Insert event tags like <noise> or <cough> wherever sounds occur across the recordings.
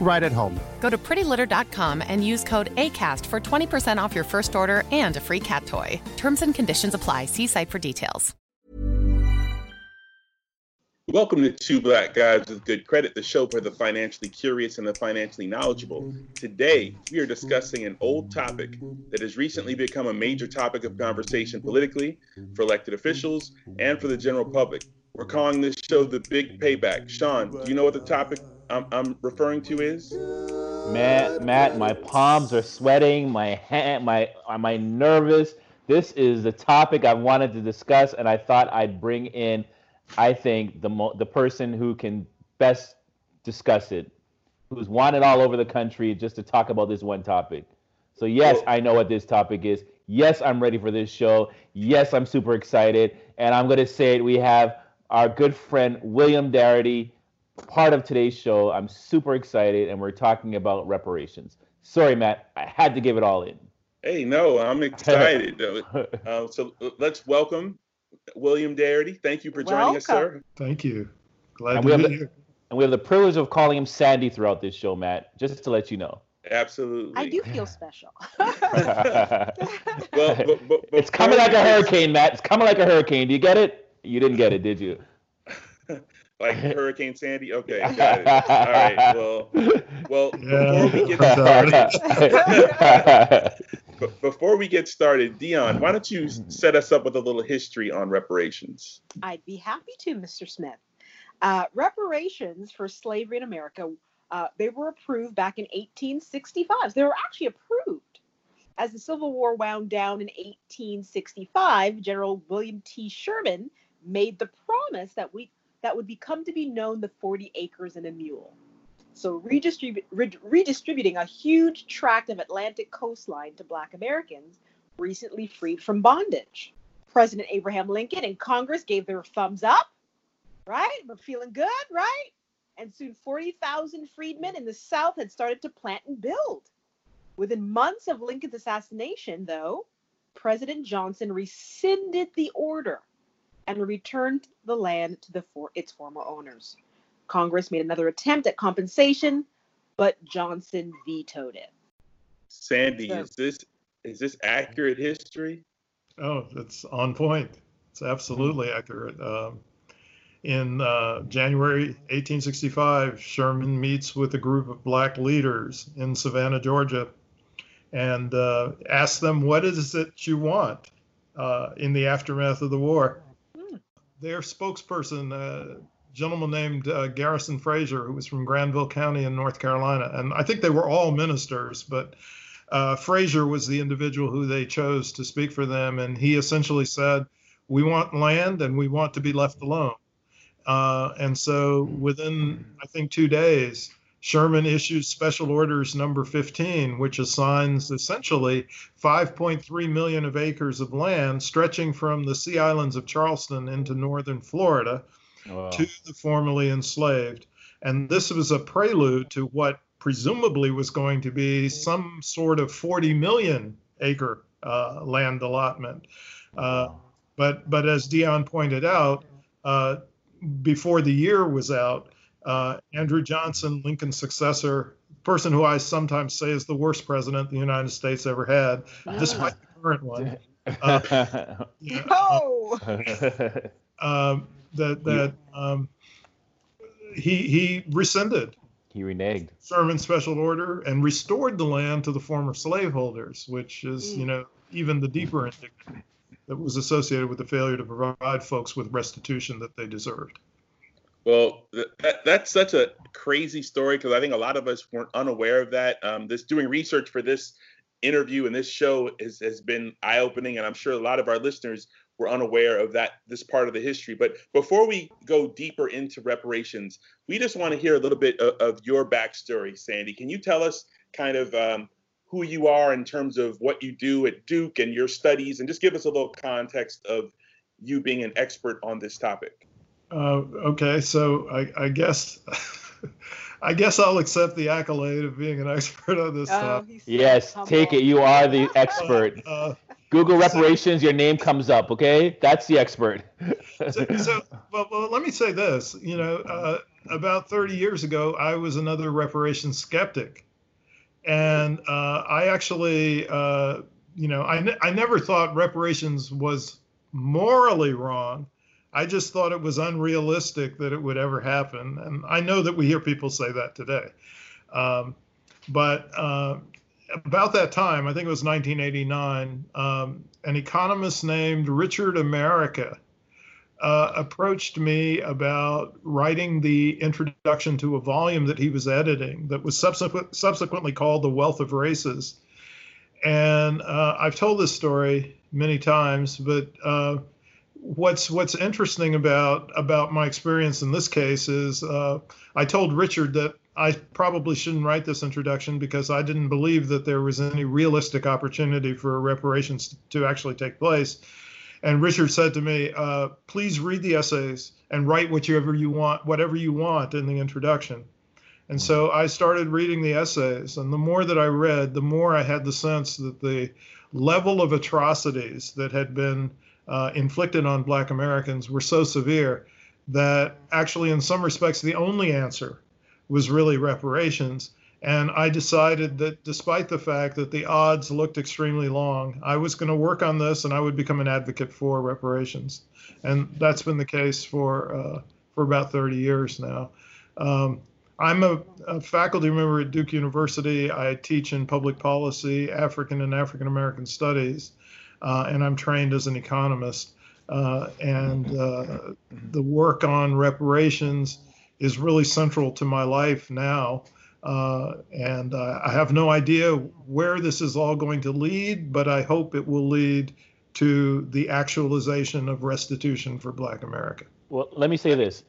right at home. Go to prettylitter.com and use code ACAST for 20% off your first order and a free cat toy. Terms and conditions apply. See site for details. Welcome to Two Black Guys with Good Credit, the show for the financially curious and the financially knowledgeable. Today, we are discussing an old topic that has recently become a major topic of conversation politically, for elected officials, and for the general public. We're calling this show The Big Payback. Sean, do you know what the topic I'm, I'm referring to is? Matt, Matt, my palms are sweating. My hand, my, am I nervous? This is the topic I wanted to discuss, and I thought I'd bring in, I think the mo- the person who can best discuss it, who's wanted all over the country just to talk about this one topic. So yes, I know what this topic is. Yes, I'm ready for this show. Yes, I'm super excited, and I'm gonna say it. We have our good friend William Darity, part of today's show. I'm super excited, and we're talking about reparations. Sorry, Matt, I had to give it all in. Hey, no, I'm <laughs> excited. uh, so let's welcome William Darity. Thank you for joining us, sir. Thank you. Glad And we to have be the- here. And we have the privilege of calling him Sandy throughout this show, Matt, just to let you know. Absolutely. I do feel special. <laughs> Well, but, but, <laughs> it's coming like a hurricane, Matt. It's coming like a hurricane. Do you get it? You didn't get it, did you? Like <laughs> Hurricane Sandy? Okay, <laughs> got it. All right. Well, well, Yeah, <laughs> before we get started, before we get started, Dion, why don't you set us up with a little history on reparations? I'd be happy to, Mr. Smith. Uh, reparations for slavery in America, uh, they were approved back in 1865. They were actually approved. As the Civil War wound down in 1865, General William T. Sherman made the promise that we that would become to be known the 40 acres and a mule. So red- redistributing a huge tract of Atlantic coastline to Black Americans recently freed from bondage. President Abraham Lincoln and Congress gave their thumbs up, right? We're feeling good, right? And soon 40,000 freedmen in the South had started to plant and build. Within months of Lincoln's assassination, though, President Johnson rescinded the order and returned the land to the for- its former owners. Congress made another attempt at compensation, but Johnson vetoed it. Sandy, So- is this is this accurate history? Oh, it's on point. It's absolutely accurate. Um, in uh, January 1865, Sherman meets with a group of black leaders in Savannah, Georgia, and uh, asks them, What is it you want uh, in the aftermath of the war? Their spokesperson, a gentleman named uh, Garrison Frazier, who was from Granville County in North Carolina, and I think they were all ministers, but uh, Frazier was the individual who they chose to speak for them, and he essentially said, "We want land, and we want to be left alone." Uh, and so, within I think two days, Sherman issues Special Orders Number 15, which assigns essentially 5.3 million of acres of land stretching from the Sea Islands of Charleston into northern Florida Wow. to the formerly enslaved. And this was a prelude to what presumably was going to be some sort of 40 million acre uh, land allotment. Uh, but but as Dion pointed out, uh, before the year was out, uh, Andrew Johnson, Lincoln's successor, person who I sometimes say is the worst president the United States ever had, despite the current one, <laughs> Uh, yeah, <laughs> Oh, um, that that um, he he rescinded he reneged. Sherman's special order and restored the land to the former slaveholders, which is you know even the deeper indignity that was associated with the failure to provide folks with restitution that they deserved. Well, that, that's such a crazy story because I think a lot of us weren't unaware of that. Um, this doing research for this interview and this show has, has been eye opening, and I'm sure a lot of our listeners were unaware of that this part of the history. But before we go deeper into reparations, we just want to hear a little bit of, of your backstory, Sandy. Can you tell us kind of um, who you are in terms of what you do at Duke and your studies, and just give us a little context of you being an expert on this topic? Uh, okay, so I, I guess <laughs> I guess I'll accept the accolade of being an expert on this oh, topic. Yes, humble. take it. You are the <laughs> expert. Uh, Google reparations, your name comes up. Okay, that's the expert. <laughs> so, so well, well, let me say this. You know, uh, about 30 years ago, I was another reparations skeptic, and uh, I actually, uh, you know, I, ne- I never thought reparations was morally wrong. I just thought it was unrealistic that it would ever happen, and I know that we hear people say that today. Um, but uh, about that time, I think it was 1989, um, an economist named Richard America uh, approached me about writing the introduction to a volume that he was editing that was subsequent, subsequently called The Wealth of Races. And uh, I've told this story many times, but uh, what's what's interesting about about my experience in this case is uh, I told Richard that I probably shouldn't write this introduction because I didn't believe that there was any realistic opportunity for reparations to actually take place. And Richard said to me, uh, "Please read the essays and write whatever you want, whatever you want in the introduction." And so I started reading the essays, and the more that I read, the more I had the sense that the level of atrocities that had been uh, inflicted on Black Americans were so severe that actually, in some respects, the only answer was really reparations. And I decided that despite the fact that the odds looked extremely long, I was going to work on this and I would become an advocate for reparations. And that's been the case for, uh, for about 30 years now. Um, I'm a, a, faculty member at Duke University. I teach in public policy, African and African American studies, and I'm trained as an economist. Uh, and uh, the work on reparations is really central to my life now. Uh, and uh, I have no idea where this is all going to lead, but I hope it will lead to the actualization of restitution for Black America. Well, let me say this.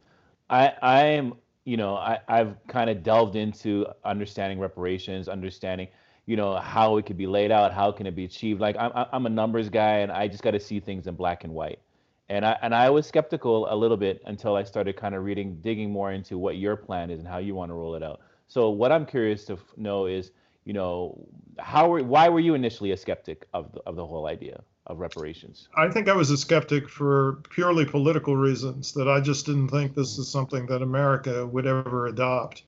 I, I am, you know, I, I've kind of delved into understanding reparations, understanding, you know, how it could be laid out, how can it be achieved. Like I'm, I'm a numbers guy, and I just got to see things in black and white. And I and I was skeptical a little bit until I started kind of reading, digging more into what your plan is and how you want to roll it out. So what I'm curious to know is, you know, how were, why were you initially a skeptic of the, of the whole idea of reparations? I think I was a skeptic for purely political reasons. That I just didn't think this is something that America would ever adopt.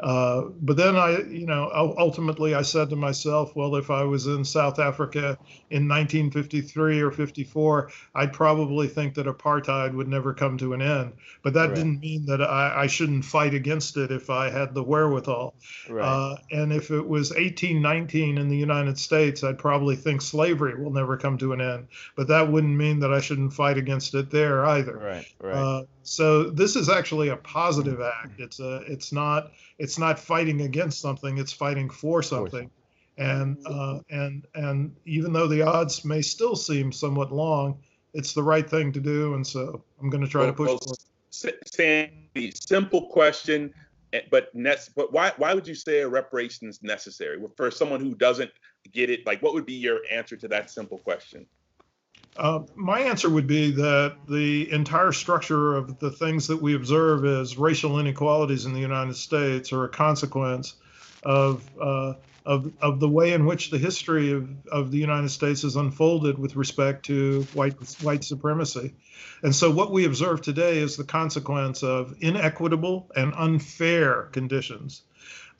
Uh, but then I, you know, ultimately I said to myself, well, if I was in South Africa in 1953 or 54, I'd probably think that apartheid would never come to an end. But that right. didn't mean that I, I, shouldn't fight against it if I had the wherewithal. Right. Uh, and if it was 1819 in the United States, I'd probably think slavery will never come to an end. But that wouldn't mean that I shouldn't fight against it there either. Right. Right. Uh, so this is actually a positive act. It's a, it's not, it's not fighting against something; it's fighting for something. And uh, and and even though the odds may still seem somewhat long, it's the right thing to do. And so I'm going to try well, to push. Well, Sandy, simple question, eh, but nec- but why why would you say a reparation is necessary for someone who doesn't get it? Like, what would be your answer to that simple question? Uh, my answer would be that the entire structure of the things that we observe as racial inequalities in the United States are a consequence of uh, of, of the way in which the history of, of the United States has unfolded with respect to white white supremacy. And so what we observe today is the consequence of inequitable and unfair conditions.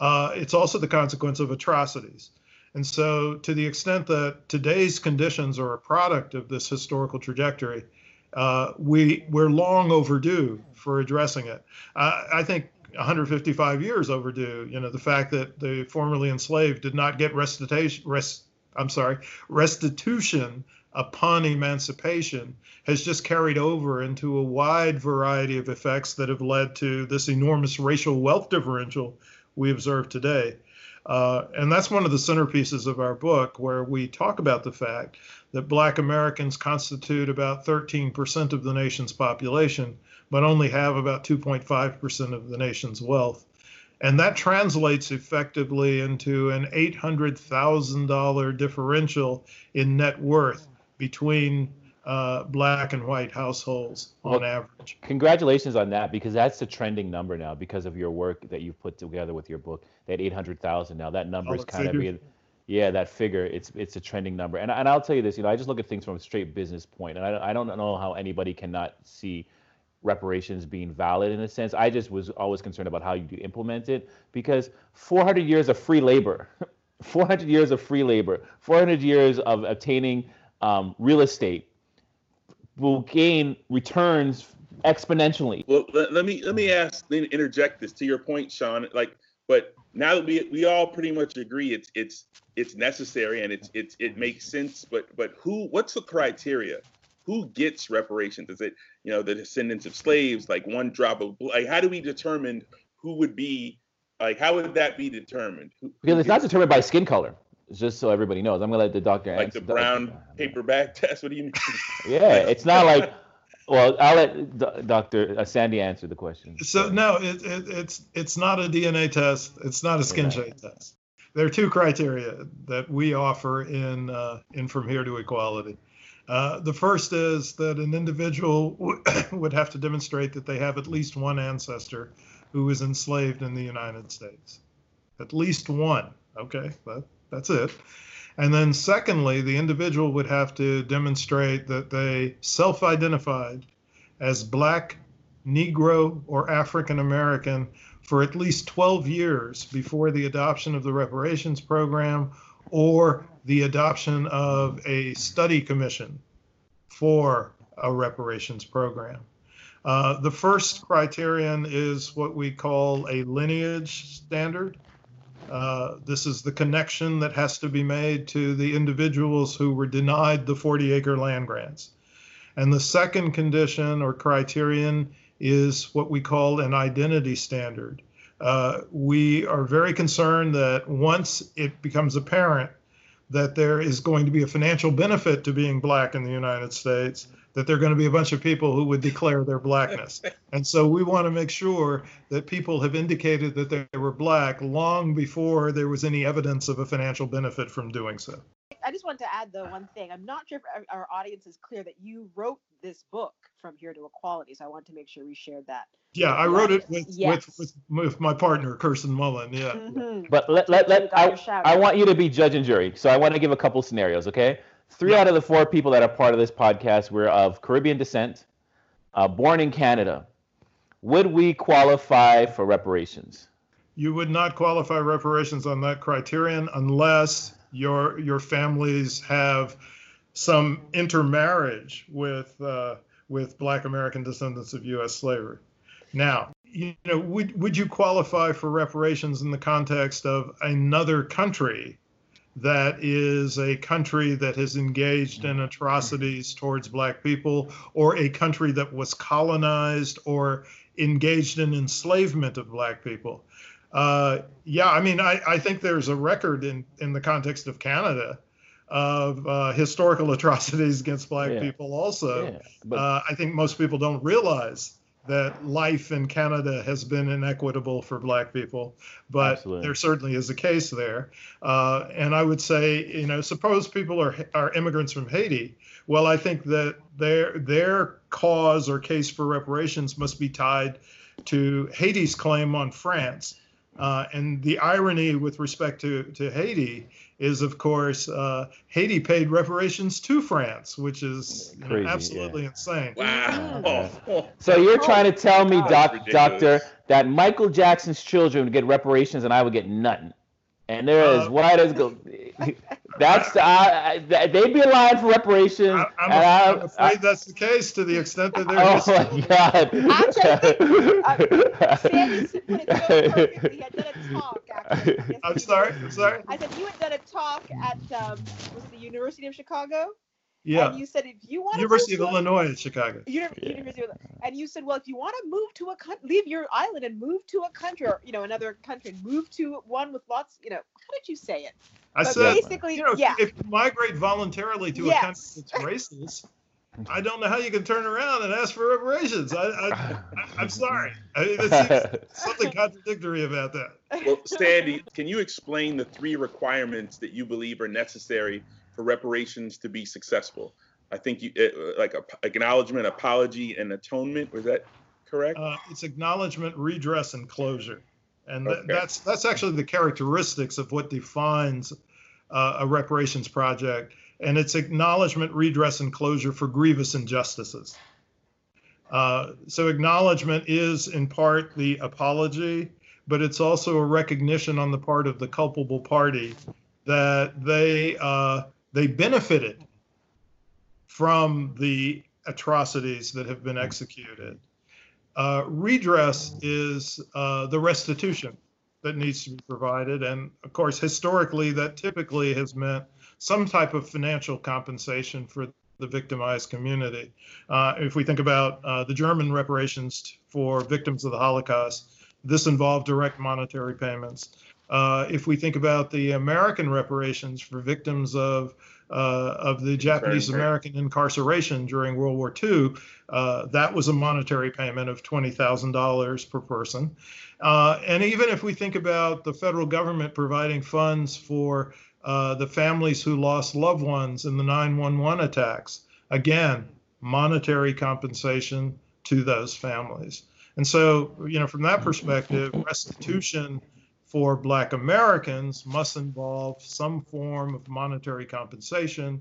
Uh, it's also the consequence of atrocities. And so, to the extent that today's conditions are a product of this historical trajectory, uh, we we're long overdue for addressing it. Uh, I think 155 years overdue. You know, the fact that the formerly enslaved did not get restitution, rest, I'm sorry, restitution upon emancipation has just carried over into a wide variety of effects that have led to this enormous racial wealth differential we observe today. Uh, and that's one of the centerpieces of our book, where we talk about the fact that Black Americans constitute about 13% of the nation's population, but only have about 2.5% of the nation's wealth. And that translates effectively into an $800,000 differential in net worth between uh, black and white households on well, average. Congratulations on that because that's the trending number now because of your work that you've put together with your book. That 800,000 now that number is kind figure. of yeah that figure it's it's a trending number and and I'll tell you this you know I just look at things from a straight business point and I I don't know how anybody cannot see reparations being valid in a sense. I just was always concerned about how you implement it because 400 years of free labor, <laughs> 400 years of free labor, 400 years of obtaining um, real estate will gain returns exponentially. Well, let, let me let me ask, then interject this to your point, Sean. Like, but now that we we all pretty much agree it's it's it's necessary and it's it's it makes sense. But but who? What's the criteria? Who gets reparations? Is it you know the descendants of slaves? Like one drop of like how do we determine who would be like how would that be determined? Who, because it's not determined by skin color just so everybody knows. I'm gonna let the doctor like answer. the brown paperback <laughs> test. What do you mean? <laughs> yeah, it's not like. Well, I'll let Dr. Uh, Sandy answer the question. So no, it, it, it's it's not a DNA test. It's not a skin yeah. shade test. There are two criteria that we offer in uh, in From Here to Equality. Uh, the first is that an individual <coughs> would have to demonstrate that they have at least one ancestor who was enslaved in the United States. At least one. Okay, that, that's it. And then, secondly, the individual would have to demonstrate that they self identified as Black, Negro, or African American for at least 12 years before the adoption of the reparations program or the adoption of a study commission for a reparations program. Uh, the first criterion is what we call a lineage standard. Uh, this is the connection that has to be made to the individuals who were denied the 40 acre land grants. And the second condition or criterion is what we call an identity standard. Uh, we are very concerned that once it becomes apparent that there is going to be a financial benefit to being black in the United States, that there are going to be a bunch of people who would declare their blackness. <laughs> and so we want to make sure that people have indicated that they were black long before there was any evidence of a financial benefit from doing so. I just want to add though one thing. I'm not sure if our audience is clear that you wrote this book from here to equality. So I want to make sure we shared that. Yeah, I wrote it with, yes. with, with, with, my partner, Kirsten Mullen. Yeah. Mm-hmm. But let, let, let I, I want you to be judge and jury. So I want to give a couple scenarios, okay? Three out of the four people that are part of this podcast were of Caribbean descent, uh, born in Canada. Would we qualify for reparations? You would not qualify reparations on that criterion unless your your families have some intermarriage with uh, with Black American descendants of U.S. slavery. Now, you know, would would you qualify for reparations in the context of another country that is a country that has engaged in atrocities towards black people, or a country that was colonized or engaged in enslavement of black people. Uh, yeah, I mean, I, I think there's a record in, in the context of Canada of uh, historical <laughs> atrocities against black yeah. people also. Yeah, but, uh, I think most people don't realize that life in Canada has been inequitable for Black people, but Absolutely. there certainly is a case there. Uh, and I would say, you know, suppose people are are immigrants from Haiti. Well, I think that their their cause or case for reparations must be tied to Haiti's claim on France. Uh, and the irony with respect to, to Haiti is, of course, uh, Haiti paid reparations to France, which is Crazy, know, absolutely yeah. insane. Wow. So you're trying to tell me, doc, doctor, that Michael Jackson's children would get reparations and I would get nothing. and they're uh, as white as go. <laughs> That's uh, they'd be aligned for reparations. I, I'm, I'm, I'm afraid I, that's the case to the extent that they're. Oh just... my <laughs> God! Actually, <laughs> I'm sorry. I'm sorry. I said you had done a talk at um, was the University of Chicago. Yeah. And you said if you want University to of Illinois in Chicago. University, yeah. University of, and you said, well, if you want to move to a country, leave your island and move to a country, or you know, another country, move to one with lots, you know, how did you say it? I but said, basically, you know, yeah. if you migrate voluntarily to yes. a country that's racist, I don't know how you can turn around and ask for reparations. I, I, I, am sorry. I mean, there's <laughs> something contradictory about that. Well, Sandy, can you explain the three requirements that you believe are necessary for reparations to be successful? I think you uh, like a, acknowledgement, apology, and atonement. Was that correct? Uh, it's acknowledgement, redress, and closure, and th- that's that's actually the characteristics of what defines uh, a reparations project, and it's acknowledgement, redress, and closure for grievous injustices. Uh, so acknowledgement is in part the apology, but it's also a recognition on the part of the culpable party that they uh, they benefited from the atrocities that have been executed. Uh, redress is uh, the restitution that needs to be provided. And of course, historically, that typically has meant some type of financial compensation for the victimized community. Uh, if we think about uh, the German reparations for victims of the Holocaust, this involved direct monetary payments. Uh, if we think about the American reparations for victims of uh, of the Japanese American incarceration during World War II, uh, that was a monetary payment of $20,000 per person. Uh, and even if we think about the federal government providing funds for uh, the families who lost loved ones in the 911 attacks, again, monetary compensation to those families. And so, you know, from that perspective, restitution for Black Americans must involve some form of monetary compensation.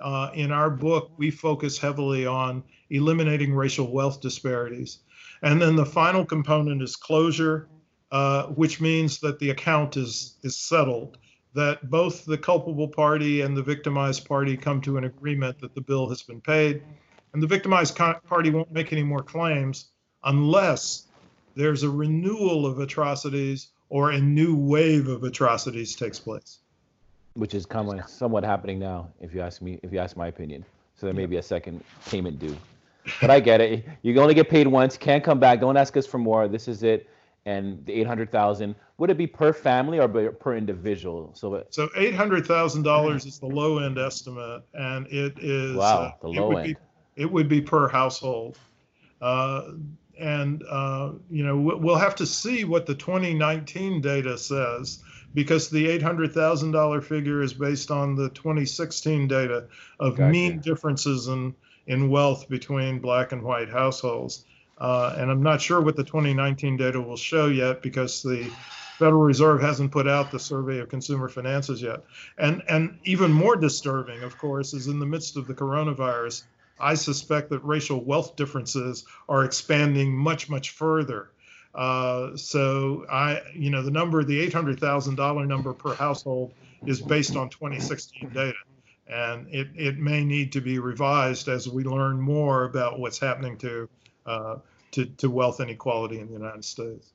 Uh, in our book, we focus heavily on eliminating racial wealth disparities. And then the final component is closure, uh, which means that the account is, is settled, that both the culpable party and the victimized party come to an agreement that the bill has been paid. And the victimized party won't make any more claims unless there's a renewal of atrocities or a new wave of atrocities takes place. Which is coming, somewhat happening now, if you ask me, if you ask my opinion. So there may be a second payment due. But I get it. You can only get paid once. Can't come back. Don't ask us for more. This is it. And the eight hundred thousand. Would it be per family or per individual? So so eight hundred thousand dollars is the low end estimate, and it is wow the low end. Be, it would be per household. Uh, and uh, you know we'll have to see what the 2019 data says because the $800,000 figure is based on the 2016 data of gotcha. mean differences in in wealth between black and white households. Uh, and I'm not sure what the 2019 data will show yet because the Federal Reserve hasn't put out the survey of consumer finances yet. And and even more disturbing, of course, is in the midst of the coronavirus, I suspect that racial wealth differences are expanding much, much further. Uh, so I, you know, the number, the eight hundred thousand dollar number per household, is based on 2016 data, and it it may need to be revised as we learn more about what's happening to uh, to to wealth inequality in the United States.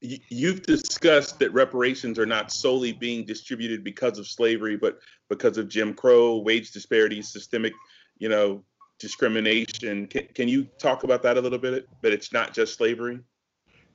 You've discussed that reparations are not solely being distributed because of slavery, but because of Jim Crow, wage disparities, systemic, you know, discrimination. Can, can you talk about that a little bit? But it's not just slavery.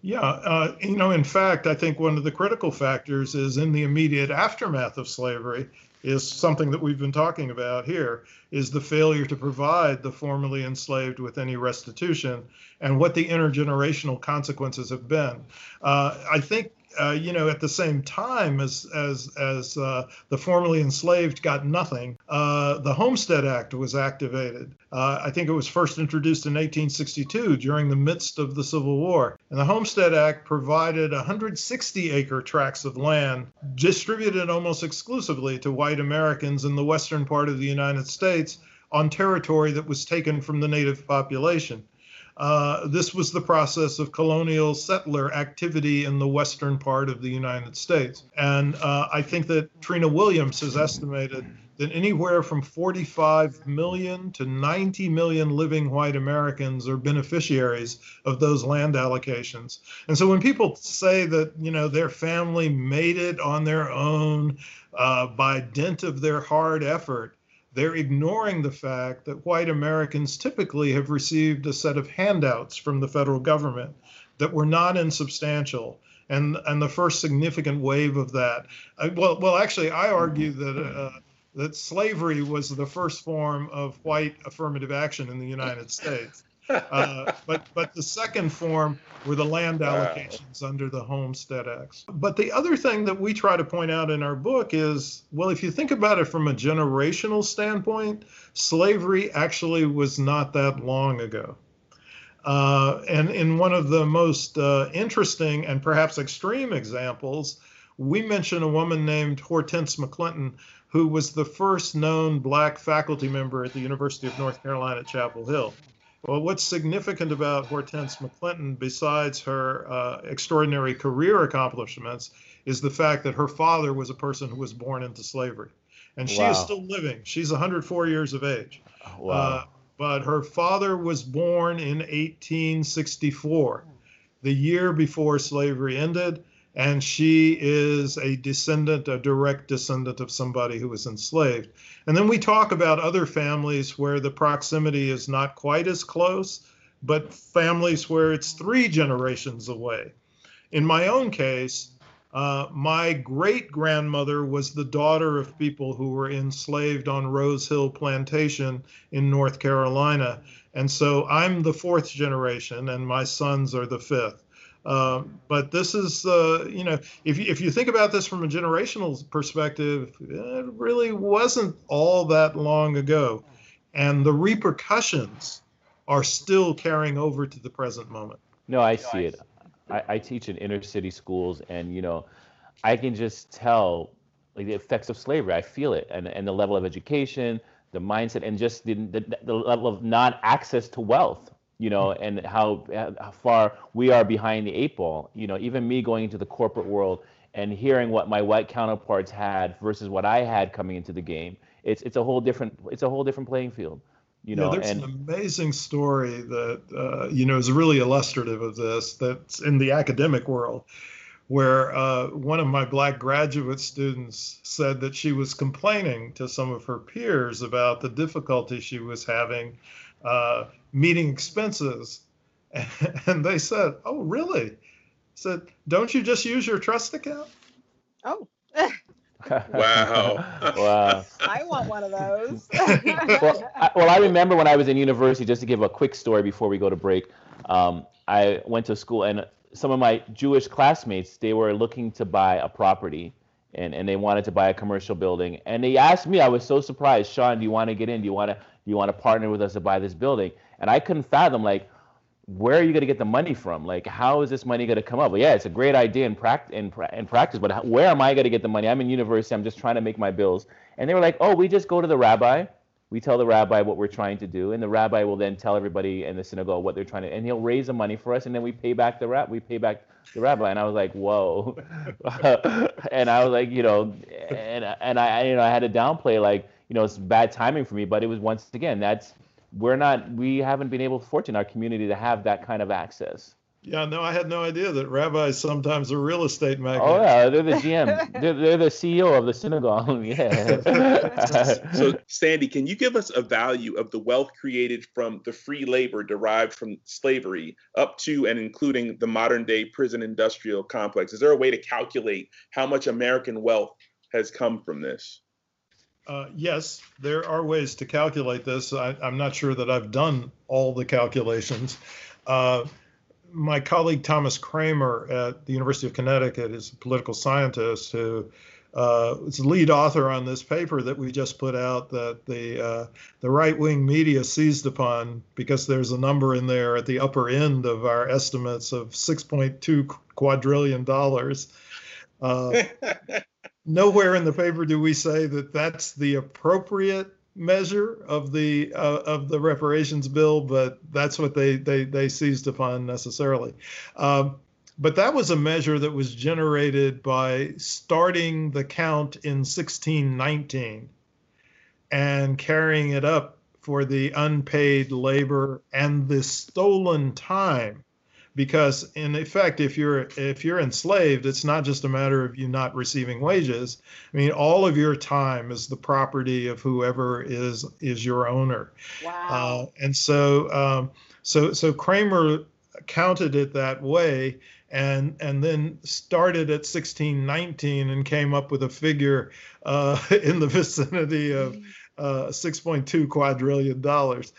Yeah, uh, you know, in fact, I think one of the critical factors is in the immediate aftermath of slavery is something that we've been talking about here is the failure to provide the formerly enslaved with any restitution and what the intergenerational consequences have been. Uh, I think uh, you know, at the same time as as as uh, the formerly enslaved got nothing, uh, the Homestead Act was activated. Uh, I think it was first introduced in 1862 during the midst of the Civil War, and the Homestead Act provided 160 acre tracts of land distributed almost exclusively to white Americans in the western part of the United States on territory that was taken from the native population. Uh, this was the process of colonial settler activity in the western part of the United States. And uh, I think that Trina Williams has estimated that anywhere from 45 million to 90 million living white Americans are beneficiaries of those land allocations. And so when people say that, you know, their family made it on their own uh, by dint of their hard effort, they're ignoring the fact that white Americans typically have received a set of handouts from the federal government that were not insubstantial. And, and the first significant wave of that, uh, well, well, actually, I argue that uh, that slavery was the first form of white affirmative action in the United States. Uh, but but the second form were the land allocations wow. under the Homestead Acts. But the other thing that we try to point out in our book is, well, if you think about it from a generational standpoint, slavery actually was not that long ago. Uh, and in one of the most uh, interesting and perhaps extreme examples, we mention a woman named Hortense McClinton, who was the first known black faculty member at the University of North Carolina at Chapel Hill. Well, what's significant about Hortense McClinton, besides her uh, extraordinary career accomplishments, is the fact that her father was a person who was born into slavery. And she wow. is still living. She's 104 years of age. Wow. Uh, but her father was born in 1864, the year before slavery ended and she is a descendant, a direct descendant of somebody who was enslaved. And then we talk about other families where the proximity is not quite as close, but families where it's three generations away. In my own case, uh, my great grandmother was the daughter of people who were enslaved on Rose Hill Plantation in North Carolina. And so I'm the fourth generation, and my sons are the fifth. Um, but this is, uh, you know, if you, if you think about this from a generational perspective, it really wasn't all that long ago. And the repercussions are still carrying over to the present moment. No, I see it. I, I teach in inner city schools, and, you know, I can just tell like the effects of slavery. I feel it, and, and the level of education, the mindset, and just the, the, the level of non access to wealth you know, and how, how far we are behind the eight ball. You know, even me going into the corporate world and hearing what my white counterparts had versus what I had coming into the game, it's it's a whole different it's a whole different playing field. You know, yeah, there's and, an amazing story that uh, you know is really illustrative of this. That's in the academic world, where uh, one of my black graduate students said that she was complaining to some of her peers about the difficulty she was having uh, meeting expenses. <laughs> And they said, Oh, really? I said, Don't you just use your trust account? Oh. <laughs> wow. wow. I want one of those. <laughs> well, I, well, I remember when I was in university, just to give a quick story before we go to break, um, I went to school and some of my Jewish classmates, they were looking to buy a property and, and they wanted to buy a commercial building. And they asked me, I was so surprised, Sean, do you want to get in? Do you want to do you want to partner with us to buy this building? And I couldn't fathom like, where are you going to get the money from? Like, how is this money going to come up? Well, yeah, it's a great idea in, in, pra- in practice, but how, where am I going to get the money? I'm in university. I'm just trying to make my bills. And they were like, oh, we just go to the rabbi. We tell the rabbi what we're trying to do, and the rabbi will then tell everybody in the synagogue what they're trying to, and he'll raise the money for us, and then we pay back the rab. We pay back the rabbi, and I was like, whoa, <laughs> and I was like, you know, and and I, you know, I had to downplay like, you know, it's bad timing for me, but it was once again that's we're not we haven't been able fortunate in our community to have that kind of access. Yeah, no, I had no idea that rabbis sometimes are real estate oh, magnates. Oh yeah, they're the GM. <laughs> they're, they're the CEO of the synagogue. <laughs> yeah. <laughs> so, Sandy, can you give us a value of the wealth created from the free labor derived from slavery up to and including the modern day prison industrial complex? Is there a way to calculate how much American wealth has come from this? Uh, yes, there are ways to calculate this. I, am not sure that I've done all the calculations. Uh, my colleague Thomas Craemer at the University of Connecticut is a political scientist who uh, is the lead author on this paper that we just put out that the uh, the right wing media seized upon because there's a number in there at the upper end of our estimates of 6.2 quadrillion dollars. Uh, <laughs> nowhere in the paper do we say that that's the appropriate measure of the uh, of the reparations bill, but that's what they they they seized upon necessarily. Um, but that was a measure that was generated by starting the count in 1619 and carrying it up for the unpaid labor and the stolen time because in effect if you're if you're enslaved it's not just a matter of you not receiving wages. I mean all of your time is the property of whoever is is your owner. Wow. uh, and so um, so so Craemer counted it that way and and then started at 1619 and came up with a figure uh, <laughs> in the vicinity of uh, 6.2 quadrillion dollars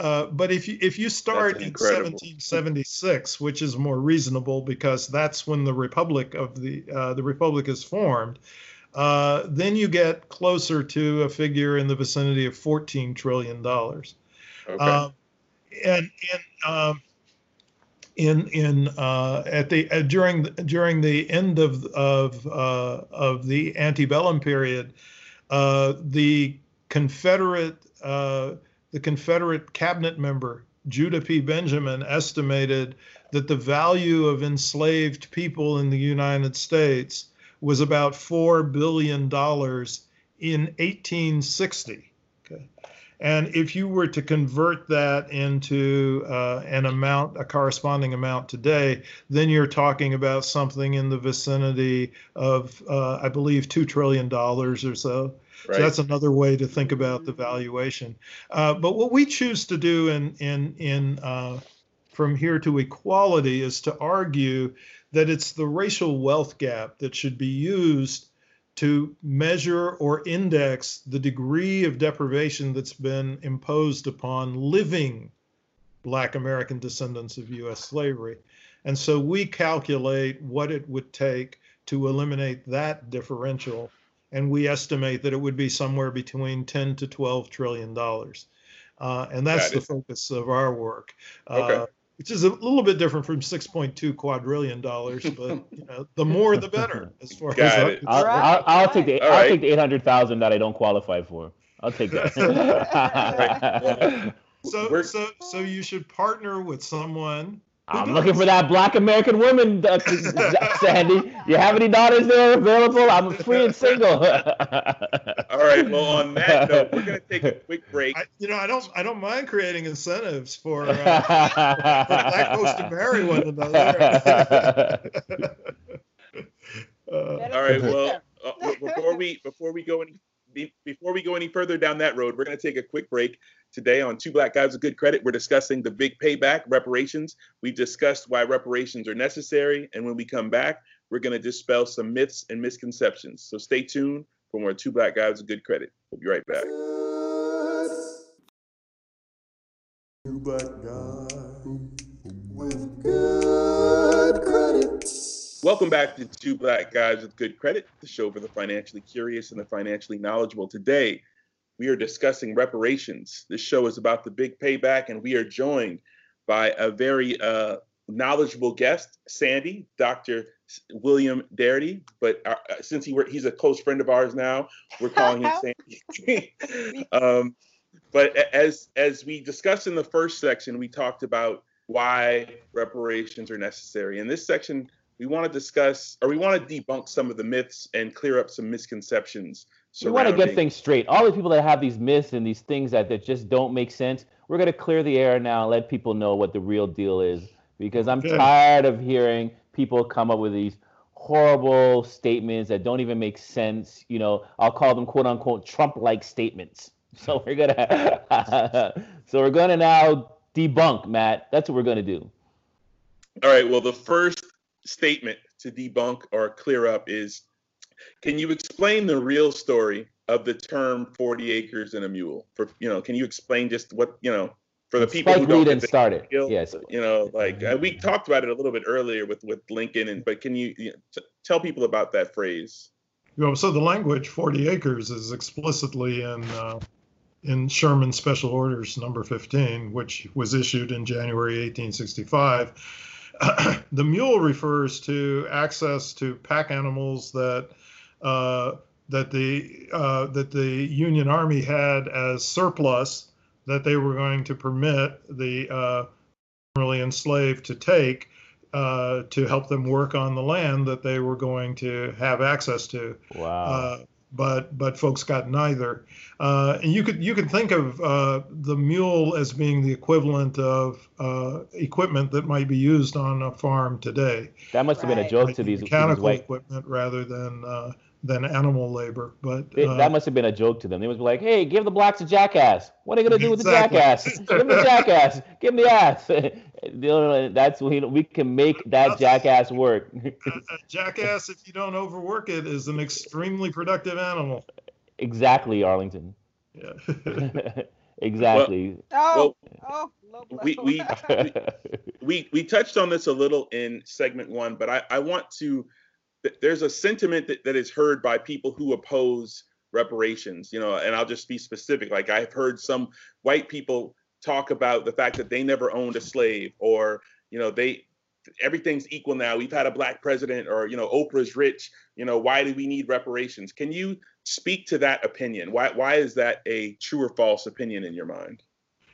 uh, but if you if you start in 1776, which is more reasonable because that's when the republic of the uh, the republic is formed, uh, then you get closer to a figure in the vicinity of 14 trillion dollars. Okay. Um, and in um, in in uh, at the uh, during during the end of of uh, of the antebellum period, uh, the Confederate uh, the Confederate cabinet member Judah P. Benjamin estimated that the value of enslaved people in the United States was about four billion dollars in 1860. Okay. And if you were to convert that into uh, an amount, a corresponding amount today, then you're talking about something in the vicinity of, uh, I believe, $2 trillion or so. right. So that's another way to think about the valuation. Uh, but what we choose to do in in in uh, from here to equality is to argue that it's the racial wealth gap that should be used to measure or index the degree of deprivation that's been imposed upon living Black American descendants of U.S. slavery. And so we calculate what it would take to eliminate that differential and we estimate that it would be somewhere between 10 to 12 trillion dollars. Uh, and that's the it. focus of our work. Okay. Uh, which is a little bit different from 6.2 quadrillion dollars, but you <laughs> know, the more the better as far Got as I'm it. I'll, Right, I'll, I'll take the All I'll right. take the eight hundred thousand that I don't qualify for. I'll take that. <laughs> So, so, so you should partner with someone. Who I'm looking for that Black American woman, uh, <laughs> Sandy. You have any daughters there available? I'm free and single. <laughs> All right. Well, on that note, we're going to take a <laughs> quick break. I, you know, I don't, I don't mind creating incentives for, uh, for black folks to marry one another. uh, All right. Well, uh, before we before we go any be- before we go any further down that road, we're going to take a quick break. Today on Two Black Guys with Good Credit, we're discussing the big payback, reparations. We've discussed why reparations are necessary, and when we come back, we're going to dispel some myths and misconceptions. So stay tuned for more Two Black Guys with Good Credit. We'll be right back. You black guy with good. Welcome back to Two Black Guys with Good Credit, the show for the financially curious and the financially knowledgeable. Today, we are discussing reparations. This show is about the big payback, and we are joined by a very uh, knowledgeable guest, Sandy, Dr. William Darity. But uh, since he were, he's a close friend of ours now, we're calling him <laughs> Sandy. <laughs> um, but as as we discussed in the first section, we talked about why reparations are necessary. In this section, we want to discuss or we want to debunk some of the myths and clear up some misconceptions. we want to get things straight. All the people that have these myths and these things that, that just don't make sense, we're going to clear the air now and let people know what the real deal is. Because I'm Okay. tired of hearing people come up with these horrible statements that don't even make sense. You know, I'll call them quote unquote Trump like statements. <laughs> So we're gonna <laughs> so we're gonna now debunk, Matt. That's what we're gonna do. All right. Well, the first statement to debunk or clear up is can you explain the real story of the term 40 acres and a mule? For you know, can you explain just what, you know, for the people Spike who don't Lee get didn't start it. deal, Yes. you know, like uh, we talked about it a little bit earlier with with Lincoln and but can you, you know, t- tell people about that phrase? You know, so the language 40 acres is explicitly in uh, in Sherman Special Orders number 15, which was issued in January 1865. <clears throat> the mule refers to access to pack animals that uh, that the uh, that the Union Army had as surplus that they were going to permit the uh, formerly enslaved to take uh, to help them work on the land that they were going to have access to. Wow. But but folks got neither. Uh, and you could you could think of uh, the mule as being the equivalent of uh, equipment that might be used on a farm today. That must have been a joke Might to be these, these mechanical white. equipment rather than uh, than animal labor. But It, uh, that must have been a joke to them. They must be like, "Hey, give the blacks a jackass. What are you gonna do with Exactly. the jackass? Give him the jackass. Give him the ass." <laughs> You know, That's we we can make that jackass work. <laughs> a, a jackass, if you don't overwork it, is an extremely productive animal. exactly, Arlington. Yeah. <laughs> <laughs> exactly. Oh, oh, low blow. we- we- we we touched on this a little in segment one, but I, I want to. There's a sentiment that, that is heard by people who oppose reparations, you know, and I'll just be specific. Like I've heard some white people talk about the fact that they never owned a slave, or you know, they everything's equal now. We've had a black president, or you know, Oprah's rich. You know, why do we need reparations? Can you speak to that opinion? Why why is that a true or false opinion in your mind?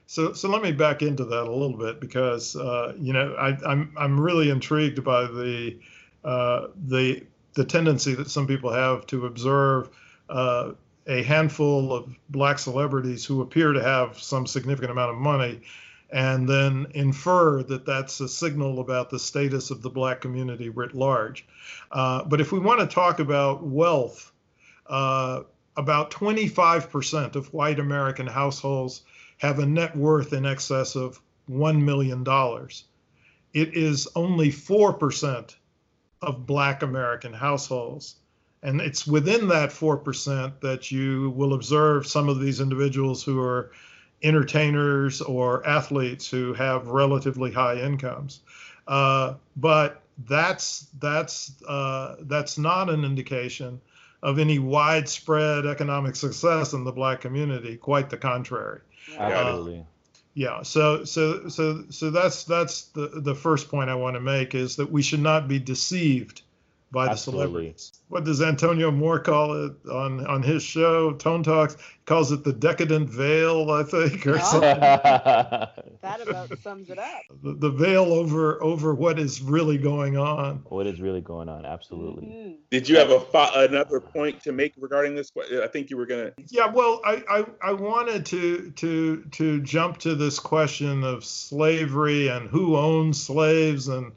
So, so let me back into that a little bit because uh, you know I, I'm I'm really intrigued by the uh, the the tendency that some people have to observe uh, a handful of black celebrities who appear to have some significant amount of money, and then infer that that's a signal about the status of the black community writ large. Uh, but if we want to talk about wealth, uh, about 25% of white American households have a net worth in excess of $1 million. It is only 4% of Black American households. And it's within that 4% that you will observe some of these individuals who are entertainers or athletes who have relatively high incomes. Uh, but that's that's uh, that's not an indication of any widespread economic success in the black community. Quite the contrary. Absolutely. Yeah. So so so so that's that's the the first point I want to make is that we should not be deceived by the Absolutely. celebrities. What does Antonio Moore call it on on his show Tone Talks? He calls it the decadent veil, I think, or Yeah. something. <laughs> that about sums it up. The, the veil over over what is really going on. what is really going on? Absolutely. Mhm. Did you have a fo- another point to make regarding this? I think you were gonna. Yeah, well, I, I, I wanted to to to jump to this question of slavery and who owns slaves and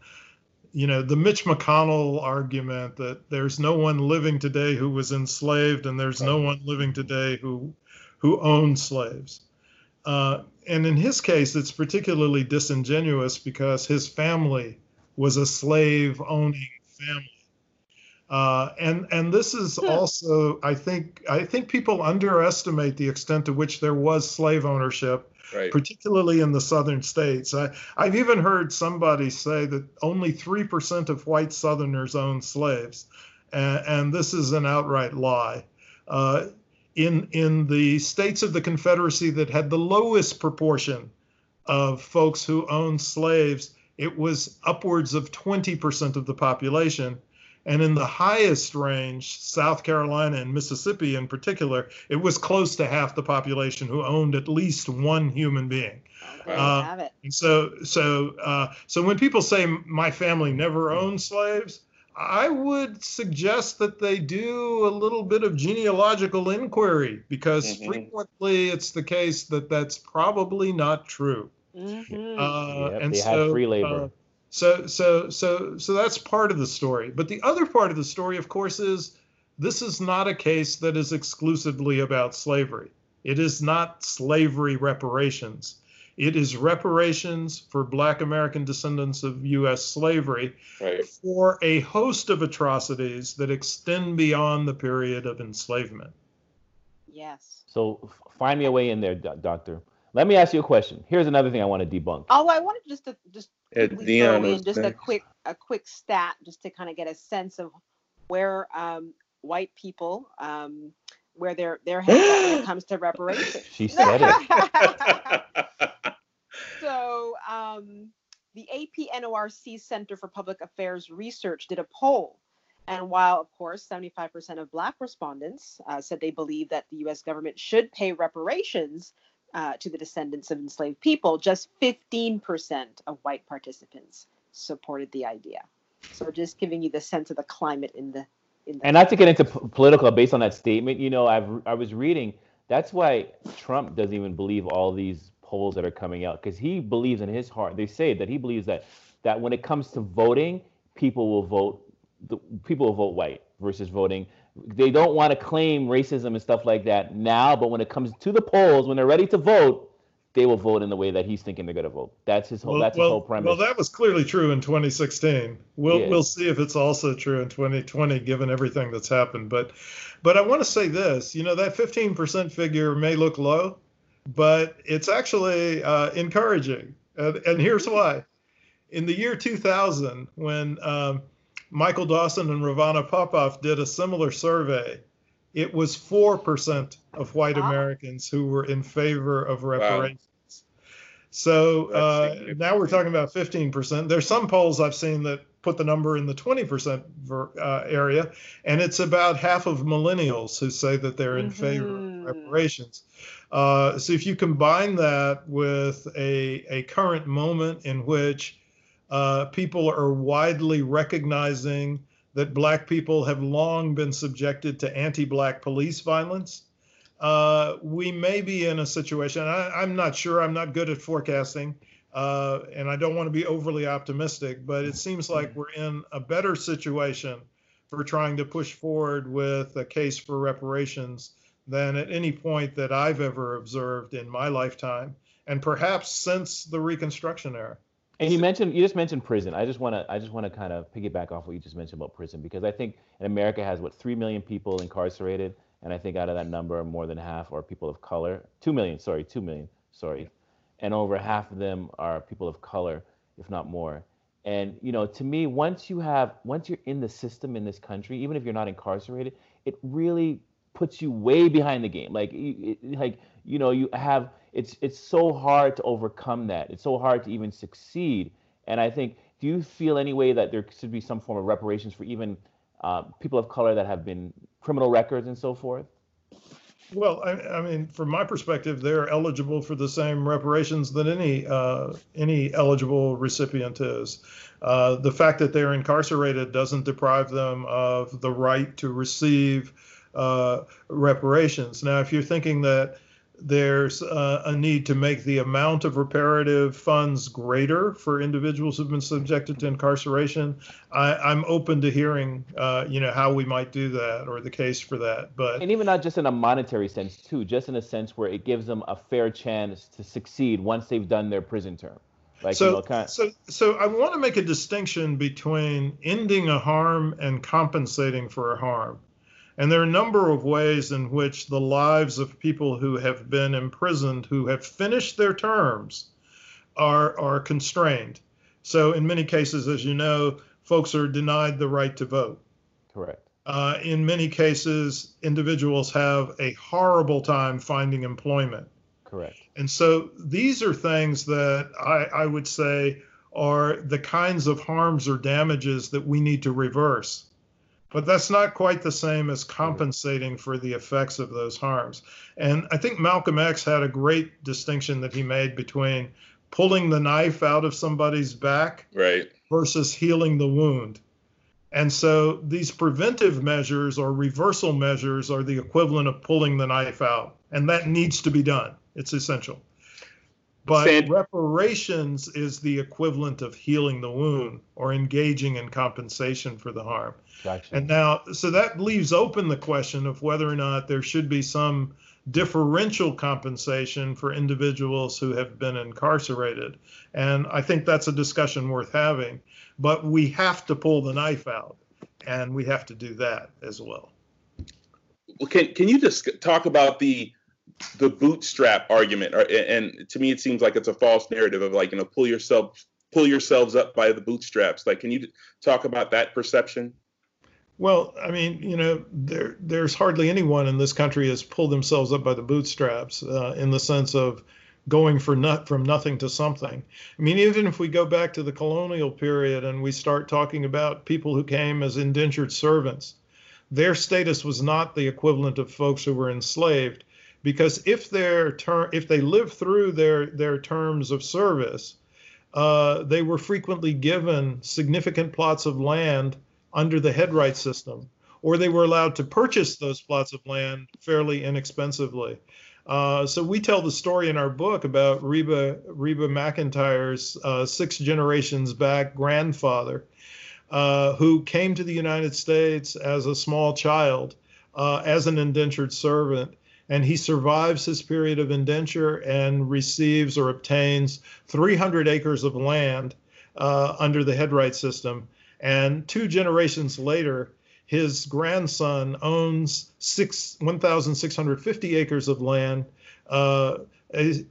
you know the Mitch McConnell argument that there's no one living today who was enslaved and there's no one living today who who owned slaves. Uh, and in his case, it's particularly disingenuous because his family was a slave owning family. Uh, and and this is also, I think, I think people underestimate the extent to which there was slave ownership, Right. particularly in the southern states. I, I've even heard somebody say that only three percent of white Southerners own slaves, and, and this is an outright lie. Uh, in in the states of the Confederacy that had the lowest proportion of folks who owned slaves, it was upwards of 20% of the population. And in the highest range, South Carolina and Mississippi in particular, it was close to half the population who owned at least one human being. There you Uh, have it. And so, so, uh, so when people say my family never owned slaves, I would suggest that they do a little bit of genealogical inquiry because Mhm. frequently it's the case that that's probably not true. Mhm. Uh, Yep, and they so, had free labor. So, so, so, so that's part of the story. But the other part of the story, of course, is this is not a case that is exclusively about slavery. It is not slavery reparations. It is reparations for Black American descendants of U.S. slavery Right. for a host of atrocities that extend beyond the period of enslavement. yes. So find me a way in there, doc- doctor. Let me ask you a question. Here's another thing I want to debunk. Oh, I wanted just to just Yeah, quickly Dion throw in was just a quick a quick stat just to kind of get a sense of where um, white people um, where their their heads at when it <gasps> comes to reparations. She said it. <laughs> so um, the APNORC Center for Public Affairs Research did a poll, And while, of course, 75% of Black respondents uh, said they believe that the US government should pay reparations uh, to the descendants of enslaved people, just 15% of white participants supported the idea. So just giving you the sense of the climate in the in the And not to get into p- political based on that statement, you know, I've I was reading that's why Trump doesn't even believe all these polls that are coming out because he believes in his heart. They say that he believes that that when it comes to voting, people will vote the people will vote white versus voting. They don't want to claim racism and stuff like that now, but when it comes to the polls, when they're ready to vote, they will vote in the way that he's thinking they're going to vote. That's his whole. Well, that's his well, whole premise. well, that was clearly true in 2016. We'll Yeah. we'll see if it's also true in 2020, given everything that's happened. But but I want to say this. You know, that 15% figure may look low, but it's actually uh, encouraging, and, and here's why. In the year 2000, when um, Michael Dawson and Rovana Popoff did a similar survey, it was 4% of white Wow. Americans who were in favor of reparations. So uh, now we're talking about 15%. There's some polls I've seen that put the number in the 20% ver, uh, area, and it's about half of millennials who say that they're in favor Mhm. of reparations. Uh, so if you combine that with a, a current moment in which uh, people are widely recognizing that black people have long been subjected to anti-black police violence, uh, we may be in a situation. I, I'm not sure. I'm not good at forecasting, uh, and I don't want to be overly optimistic. But it seems like we're in a better situation for trying to push forward with a case for reparations than at any point that I've ever observed in my lifetime, and perhaps since the Reconstruction era. And you mentioned you just mentioned prison. I just want to I just want to kind of piggyback off what you just mentioned about prison because I think in America has what three million people incarcerated, and I think out of that number, more than half are people of color. Two million, sorry, two million, sorry, and over half of them are people of color, if not more. And you know, to me, once you have once you're in the system in this country, even if you're not incarcerated, it really puts you way behind the game. Like, it, like you know, you have it's it's so hard to overcome that. It's so hard to even succeed. And I think, do you feel any way that there should be some form of reparations for even uh, people of color that have been criminal records and so forth? Well, I, I mean, from my perspective, they're eligible for the same reparations that any uh, any eligible recipient is. Uh, the fact that they're incarcerated doesn't deprive them of the right to receive uh, reparations. Now, if you're thinking that there's uh, a need to make the amount of reparative funds greater for individuals who've been subjected to incarceration, I, I'm open to hearing, uh, you know, how we might do that or the case for that. But And even not just in a monetary sense too, just in a sense where it gives them a fair chance to succeed once they've done their prison term. Like so, you know, kind so, so I want to make a distinction between ending a harm and compensating for a harm. And there are a number of ways in which the lives of people who have been imprisoned, who have finished their terms, are, are constrained. So, in many cases, as you know, folks are denied the right to vote. correct. Uh, in many cases, individuals have a horrible time finding employment. Correct. And so these are things that I, I would say are the kinds of harms or damages that we need to reverse. But that's not quite the same as compensating for the effects of those harms. And I think Malcolm X had a great distinction that he made between pulling the knife out of somebody's back Right. versus healing the wound. And so these preventive measures or reversal measures are the equivalent of pulling the knife out. And that needs to be done. It's essential. But Sand- reparations is the equivalent of healing the wound or engaging in compensation for the harm. Gotcha. And now, so that leaves open the question of whether or not there should be some differential compensation for individuals who have been incarcerated. And I think that's a discussion worth having. But we have to pull the knife out, and we have to do that as well. Well, can can you just talk about the the bootstrap argument? Or, and to me, it seems like it's a false narrative of like you know pull yourself pull yourselves up by the bootstraps. Like, can you talk about that perception? Well, I mean, you know, there there's hardly anyone in this country has pulled themselves up by the bootstraps uh, in the sense of going for not from nothing to something. I mean, even if we go back to the colonial period and we start talking about people who came as indentured servants, their status was not the equivalent of folks who were enslaved, because if their term, if they lived through their their terms of service, uh, they were frequently given significant plots of land under the headright system, or they were allowed to purchase those plots of land fairly inexpensively. Uh, so we tell the story in our book about Reba Reba McEntire's uh, six generations back grandfather, uh, who came to the United States as a small child, uh, as an indentured servant, and he survives his period of indenture and receives or obtains 300 acres of land uh, under the headright system. And two generations later, his grandson owns six 1,650 acres of land. Uh,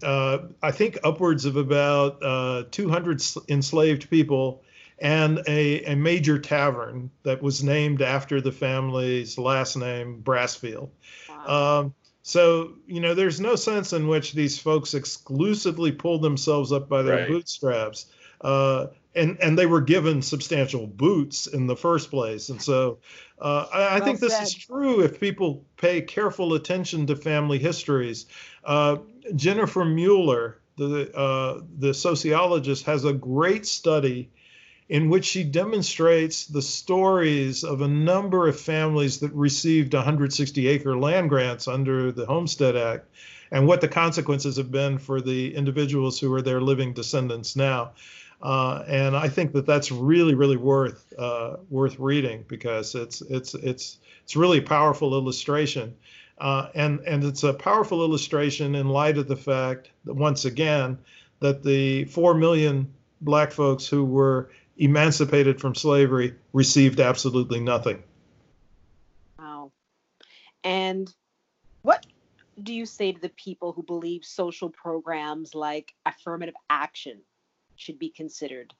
uh, I think upwards of about uh, 200 enslaved people and a, a major tavern that was named after the family's last name, Brasfield. Wow. Um, so, you know, there's no sense in which these folks exclusively pulled themselves up by their right. bootstraps. Uh, and, and they were given substantial boots in the first place. And so uh, I, I well think this is true if people pay careful attention to family histories. Uh, Jennifer Mueller, the, uh, the sociologist, has a great study in which she demonstrates the stories of a number of families that received 160 acre land grants under the Homestead Act and what the consequences have been for the individuals who are their living descendants now. Uh, and I think that that's really, really worth uh, worth reading because it's it's it's it's really a powerful illustration, uh, and and it's a powerful illustration in light of the fact that once again that the four million black folks who were emancipated from slavery received absolutely nothing. Wow. And what do you say to the people who believe social programs like affirmative action should be considered?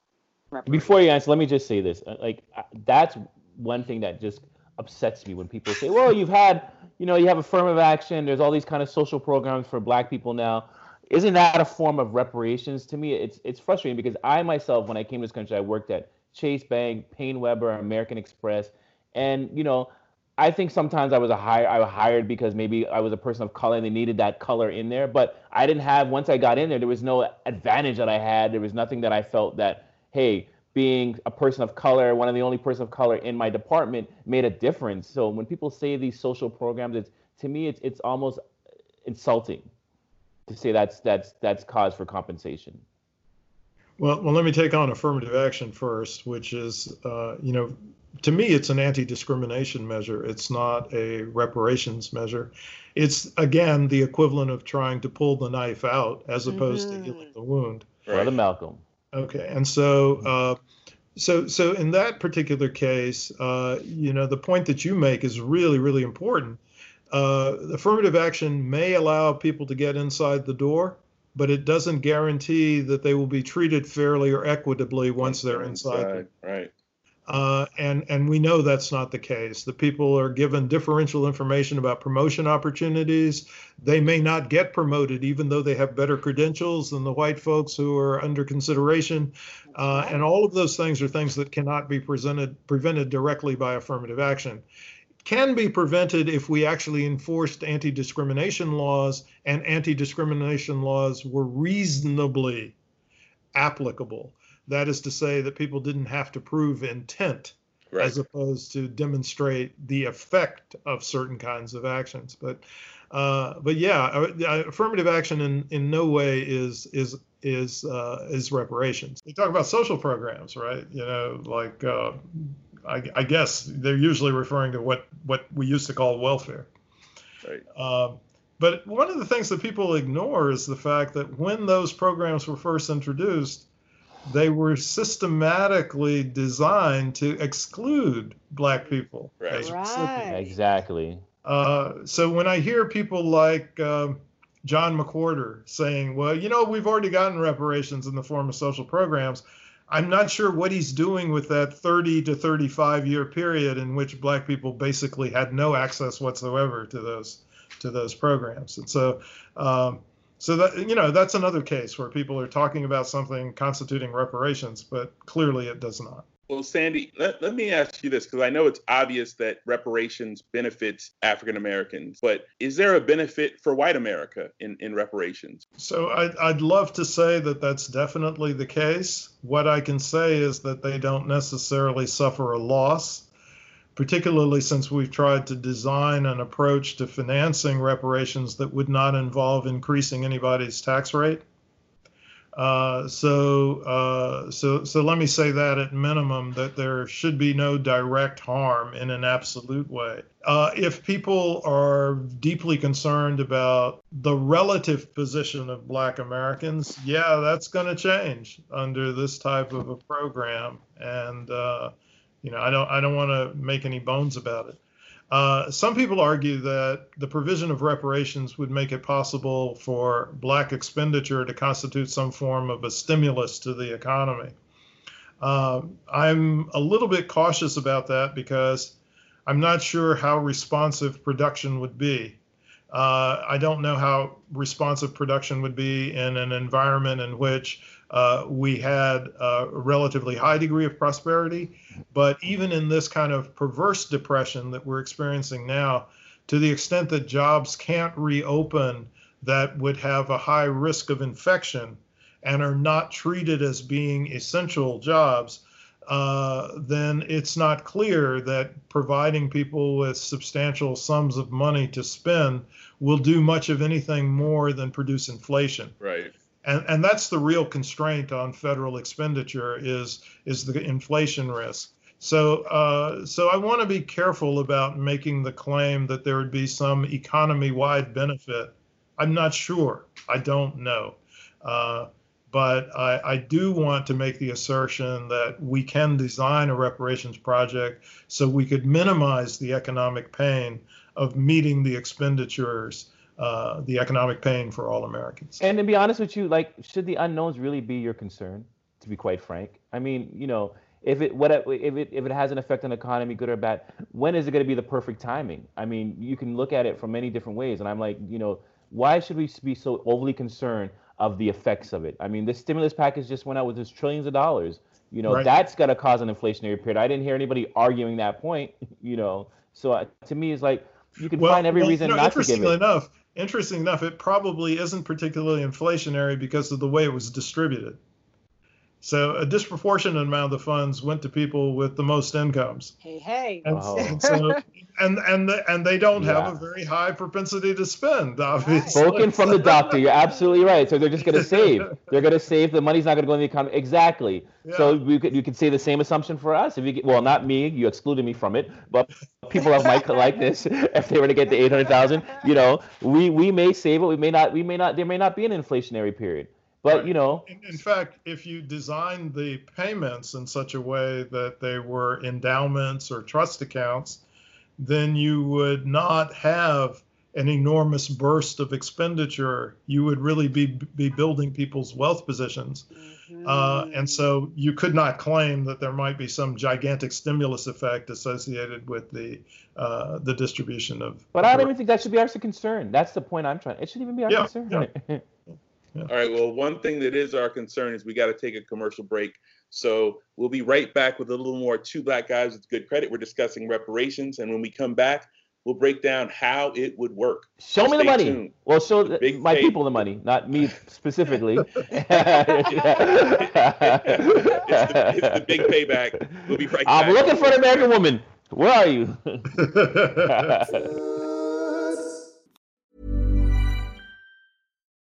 Before you answer, let me just say this. Uh, like uh, that's one thing that just upsets me when people say, "Well, you've had, you know, you have affirmative action. There's all these kind of social programs for Black people now." Isn't that a form of reparations? To me it's it's frustrating because i myself when i came to this country i worked at chase bank PaineWebber american express. And you know i think sometimes i was a hire i was hired because maybe i was a person of color and they needed that color in there. But i didn't have once i got in there there was no advantage that i had. There was nothing that i felt that hey being a person of color one of the only person of color in my department made a difference. So when people say these social programs it's to me it's it's almost insulting to say that's that's that's cause for compensation. Well, well, let me take on affirmative action first, which is, uh, you know, to me, it's an anti-discrimination measure. It's not a reparations measure. It's again the equivalent of trying to pull the knife out as opposed mm-hmm. to healing the wound. Brother Malcolm. Okay, and so. Uh, so, so in that particular case, uh, you know, the point that you make is really, really important uh, affirmative action may allow people to get inside the door, but it doesn't guarantee that they will be treated fairly or equitably once they're inside. inside right. Uh, and and we know that's not the case. The people are given differential information about promotion opportunities. They may not get promoted even though they have better credentials than the white folks who are under consideration. Uh, and all of those things are things that cannot be presented prevented directly by affirmative action can be prevented if we actually enforced anti discrimination laws and anti discrimination laws were reasonably applicable. That is to say, that people didn't have to prove intent right. as opposed to demonstrate the effect of certain kinds of actions. But uh, but yeah, uh, uh, affirmative action in, in no way is is is uh, is reparations. You talk about social programs, right? You know, like uh, I, I, guess they're usually referring to what what we used to call welfare. Right. Um, but one of the things that people ignore is the fact that when those programs were first introduced, they were systematically designed to exclude black people. Right. right. Exactly. Uh, so when I hear people like uh, John McWhorter saying, well, you know, we've already gotten reparations in the form of social programs, I'm not sure what he's doing with that 30 to 35 year period in which black people basically had no access whatsoever to those to those programs. And so, um, So that you know that's another case where people are talking about something constituting reparations, but clearly it does not. Well, Sandy, let, let me ask you this because I know it's obvious that reparations benefits African Americans, but is there a benefit for white America in, in reparations? So I'd, I'd love to say that that's definitely the case. What I can say is that they don't necessarily suffer a loss, particularly since we've tried to design an approach to financing reparations that would not involve increasing anybody's tax rate. Uh, so, uh, so, so let me say that at minimum that there should be no direct harm in an absolute way. Uh, if people are deeply concerned about the relative position of Black Americans, yeah, that's going to change under this type of a program, and uh, you know, I don't, I don't want to make any bones about it. Uh, some people argue that the provision of reparations would make it possible for black expenditure to constitute some form of a stimulus to the economy. Uh, I'm a little bit cautious about that because I'm not sure how responsive production would be. Uh, I don't know how responsive production would be in an environment in which uh, we had a relatively high degree of prosperity. But even in this kind of perverse depression that we're experiencing now, to the extent that jobs can't reopen that would have a high risk of infection and are not treated as being essential jobs, uh, then it's not clear that providing people with substantial sums of money to spend will do much of anything more than produce inflation. Right and and that's the real constraint on federal expenditure is is the inflation risk. So uh, so I want to be careful about making the claim that there would be some economy-wide benefit. I'm not sure. I don't know. Uh, but I, I, do want to make the assertion that we can design a reparations project so we could minimize the economic pain of meeting the expenditures uh, the economic pain for all Americans. And to be honest with you, like, should the unknowns really be your concern? To be quite frank, I mean, you know, if it what if it if it has an effect on the economy, good or bad, when is it going to be the perfect timing? I mean, you can look at it from many different ways, and I'm like, you know, why should we be so overly concerned of the effects of it? I mean, the stimulus package just went out with just trillions of dollars. You know, right. that's going to cause an inflationary period. I didn't hear anybody arguing that point. <laughs> You know, so uh, to me, it's like you can well, find every well, reason you know, not to give it. enough, interesting enough, it probably isn't particularly inflationary because of the way it was distributed. So a disproportionate amount of the funds went to people with the most incomes. Hey, hey. And, oh. and so, and and the, and they don't yeah. have a very high propensity to spend. Obviously, spoken from the doctor. You're absolutely right. So they're just going <laughs> to save. They're going to save. The money's not going to go in the economy. Exactly. Yeah. So we could you could say the same assumption for us. If you get, well, not me. You excluded me from it, but people of might like this. <laughs> If they were to get the eight hundred thousand, you know, we we may save it. We may not. We may not. There may not be an inflationary period. But right. you know, in, in, fact, if you designed the payments in such a way that they were endowments or trust accounts, then you would not have an enormous burst of expenditure. You would really be be building people's wealth positions, mm-hmm. uh, and so you could not claim that there might be some gigantic stimulus effect associated with the uh, the distribution of. But I don't even think that should be our concern. That's the point I'm trying. It shouldn't even be our yeah, concern. Yeah. <laughs> Yeah. All right. Well, one thing that is our concern is we got to take a commercial break. So we'll be right back with a little more Two Black Guys with Good Credit. We're discussing reparations. And when we come back, we'll break down how it would work. Show so me the money. Tuned. Well, show the, my pay- people the money, not me <laughs> specifically. it's, the, it's, the, big payback. We'll be right back. I'm looking for an American woman. Where are you? <laughs> <laughs>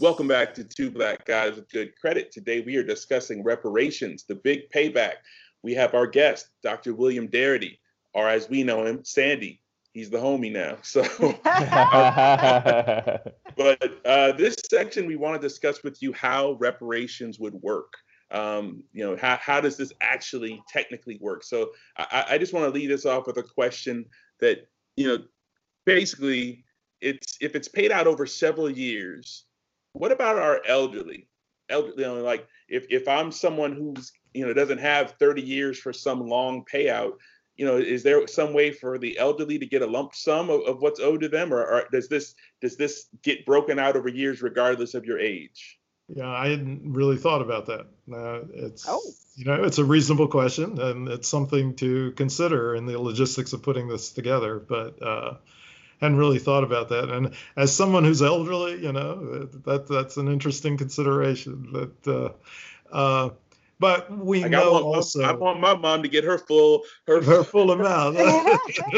Welcome back to Two Black Guys with Good Credit. Today we are discussing reparations, the big payback. We have our guest, Dr. William Darity, or as we know him, Sandy. He's the homie now. <laughs> So, <laughs> but uh, this section we want to discuss with you how reparations would work. Um, you know, how, how does this actually technically work? So I, I just want to lead us off with a question that, you know, basically it's if it's paid out over several years, what about our elderly? Elderly, you know, like if if I'm someone who's you know doesn't have 30 years for some long payout, you know, is there some way for the elderly to get a lump sum of, of what's owed to them, or, or does this does this get broken out over years regardless of your age? Yeah, I hadn't really thought about that. Uh, it's Oh. you know it's a reasonable question and it's something to consider in the logistics of putting this together. But uh, hadn't really thought about that. And as someone who's elderly, you know that that's an interesting consideration. That uh, uh, but we Like know I want, my- also I want my mom to get her full her, her full amount. <laughs> <laughs>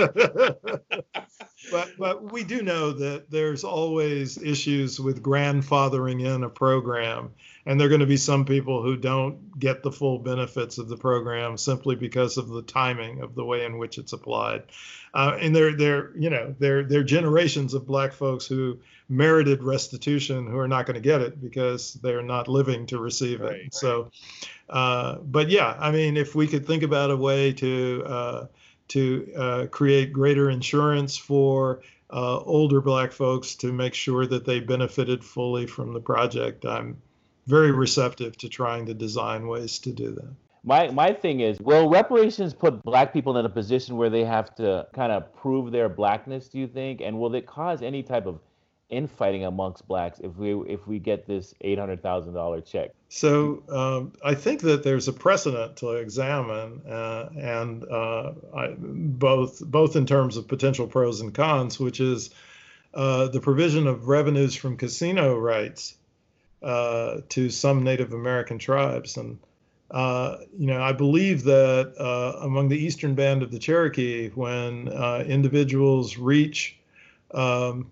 but but we do know that there's always issues with grandfathering in a program, and there are going to be some people who don't get the full benefits of the program simply because of the timing of the way in which it's applied. Uh, and there there you know there there are generations of black folks who merited restitution who are not going to get it because they're not living to receive it. So. Uh, but yeah, I mean, if we could think about a way to uh, to uh, create greater insurance for uh, older Black folks to make sure that they benefited fully from the project, I'm very receptive to trying to design ways to do that. My my thing is, will reparations put black people in a position where they have to kind of prove their blackness? Do you think, and will it cause any type of infighting amongst blacks if we if we get this eight hundred thousand dollar check? So um, I think that there's a precedent to examine, uh, and uh, I, both both in terms of potential pros and cons, which is uh, the provision of revenues from casino rights uh, to some Native American tribes, and uh, you know I believe that uh, among the eastern band of the Cherokee, when individuals reach um,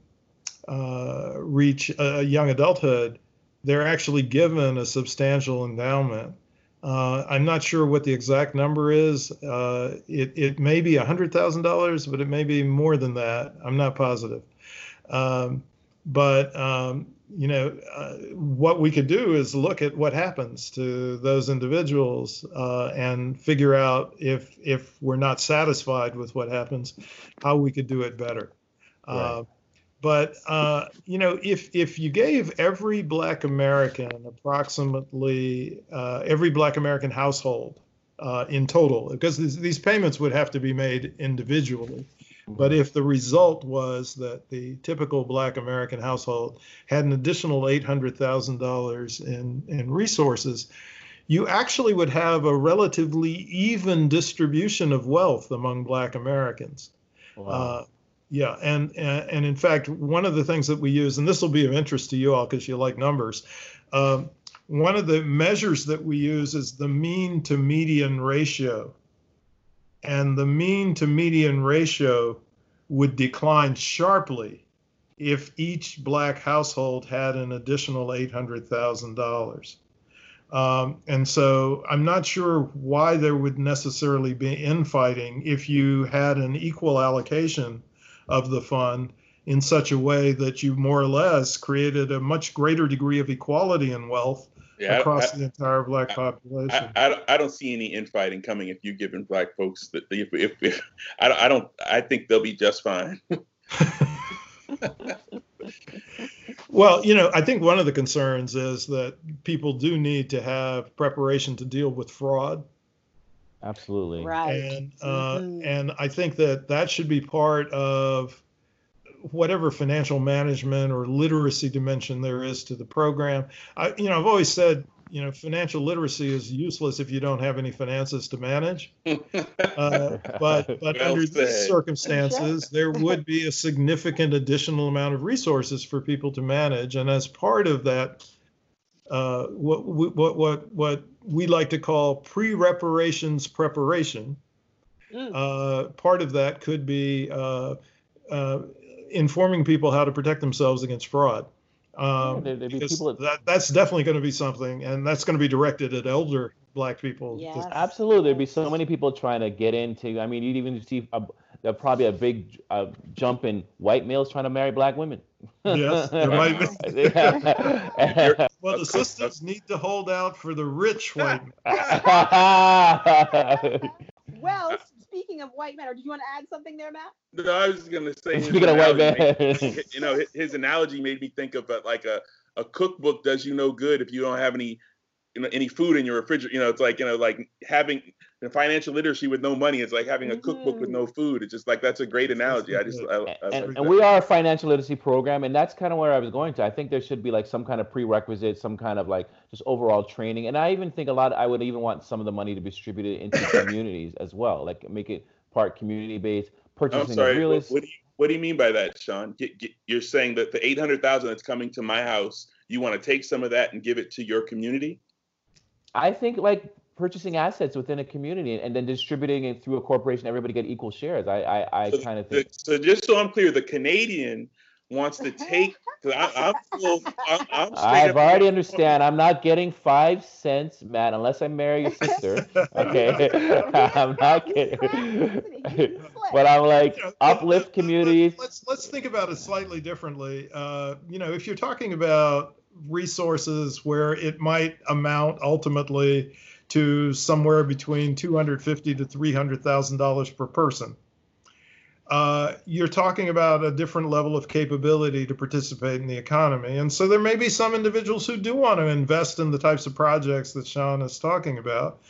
reach a young adulthood they're actually given a substantial endowment. Uh, I'm not sure what the exact number is. Uh, it, it may be $100,000, but it may be more than that. I'm not positive. Um, but, um, you know, uh, what we could do is look at what happens to those individuals uh, and figure out if, if we're not satisfied with what happens, how we could do it better. Uh, but uh, you know, if if you gave every Black American approximately uh, every Black American household uh, in total, because these, these payments would have to be made individually. But if the result was that the typical Black American household had an additional eight hundred thousand dollars in in resources, you actually would have a relatively even distribution of wealth among Black Americans. Uh, yeah, and, and and in fact, one of the things that we use, and this will be of interest to you all because you like numbers. Um, one of the measures that we use is the mean to median ratio, and the mean to median ratio would decline sharply if each black household had an additional eight hundred thousand dollars. Um, and so I'm not sure why there would necessarily be infighting if you had an equal allocation of the fund in such a way that you more or less created a much greater degree of equality in wealth Yeah, across I- the entire black population. I, I, don't- I don't see any infighting coming if you're giving black folks the, if, if, if I, don't- I don't I think they'll be just fine. <laughs> Well, you know, I think one of the concerns is that people do need to have preparation to deal with fraud. Absolutely. Right. And uh, Mhm. and I think that that should be part of whatever financial management or literacy dimension there is to the program. I, you know, I've always said, you know, financial literacy is useless if you don't have any finances to manage. <laughs> Uh, but but Well under said. these circumstances, there would be a significant additional amount of resources for people to manage, and as part of that, uh, what we- what what what we like to call pre-reparations preparation. Mm. Uh, part of that could be uh, uh, informing people how to protect themselves against fraud. Um, there- there'd be because people that- that, that's definitely going to be something, and that's going to be directed at elder black people. Yes. Absolutely, there'd be so many people trying to get into. I mean, you'd even see a, there probably a big uh, jump in white males trying to marry black women. Yes, <laughs> there might be. <laughs> Well, the systems need to hold out for the rich white <laughs> men. Well, speaking of white men, or did you want to add something there, Matt? No, I was just gonna say. his Speaking of white analogy men. made- you know, his, his analogy made me think of uh, like a a cookbook does you no good if you don't have any you know any food in your refrigerator. You know, it's like you know like having financial literacy with no money. It's like having a cookbook with mm-hmm. no food. It's just like that's a great analogy. I just I, I and, like and we are a financial literacy program, and that's kind of where I was going to. I think there should be like some kind of prerequisite, some kind of like just overall training. And I even think a lot. I would even want some of the money to be distributed into <coughs> communities as well, like make it part community based, oh, purchasing I'm sorry. What, estate. what do you what do you mean by that, Sean? Get, get, you're saying that the eight hundred thousand that's coming to my house, you want to take some of that and give it to your community? I think like purchasing assets within a community and, and then distributing it through a corporation, everybody get equal shares. I I, I So kind of think. so just so I'm clear, the Canadian wants to take. I, I'm full. I'm, <laughs> I'm I've up- already understand. I'm not getting five cents, Matt, unless I marry your sister. <laughs> Okay, <laughs> I'm not kidding. but I'm like uplift communities. Let's let's think about it slightly differently. Uh, you know, if you're talking about resources where it might amount ultimately to somewhere between 250 to 300 thousand dollars per person, uh, you're talking about a different level of capability to participate in the economy. And so there may be some individuals who do want to invest in the types of projects that Sean is talking about.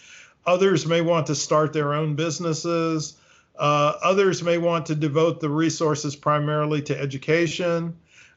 Others may want to start their own businesses. Uh, others may want to devote the resources primarily to education.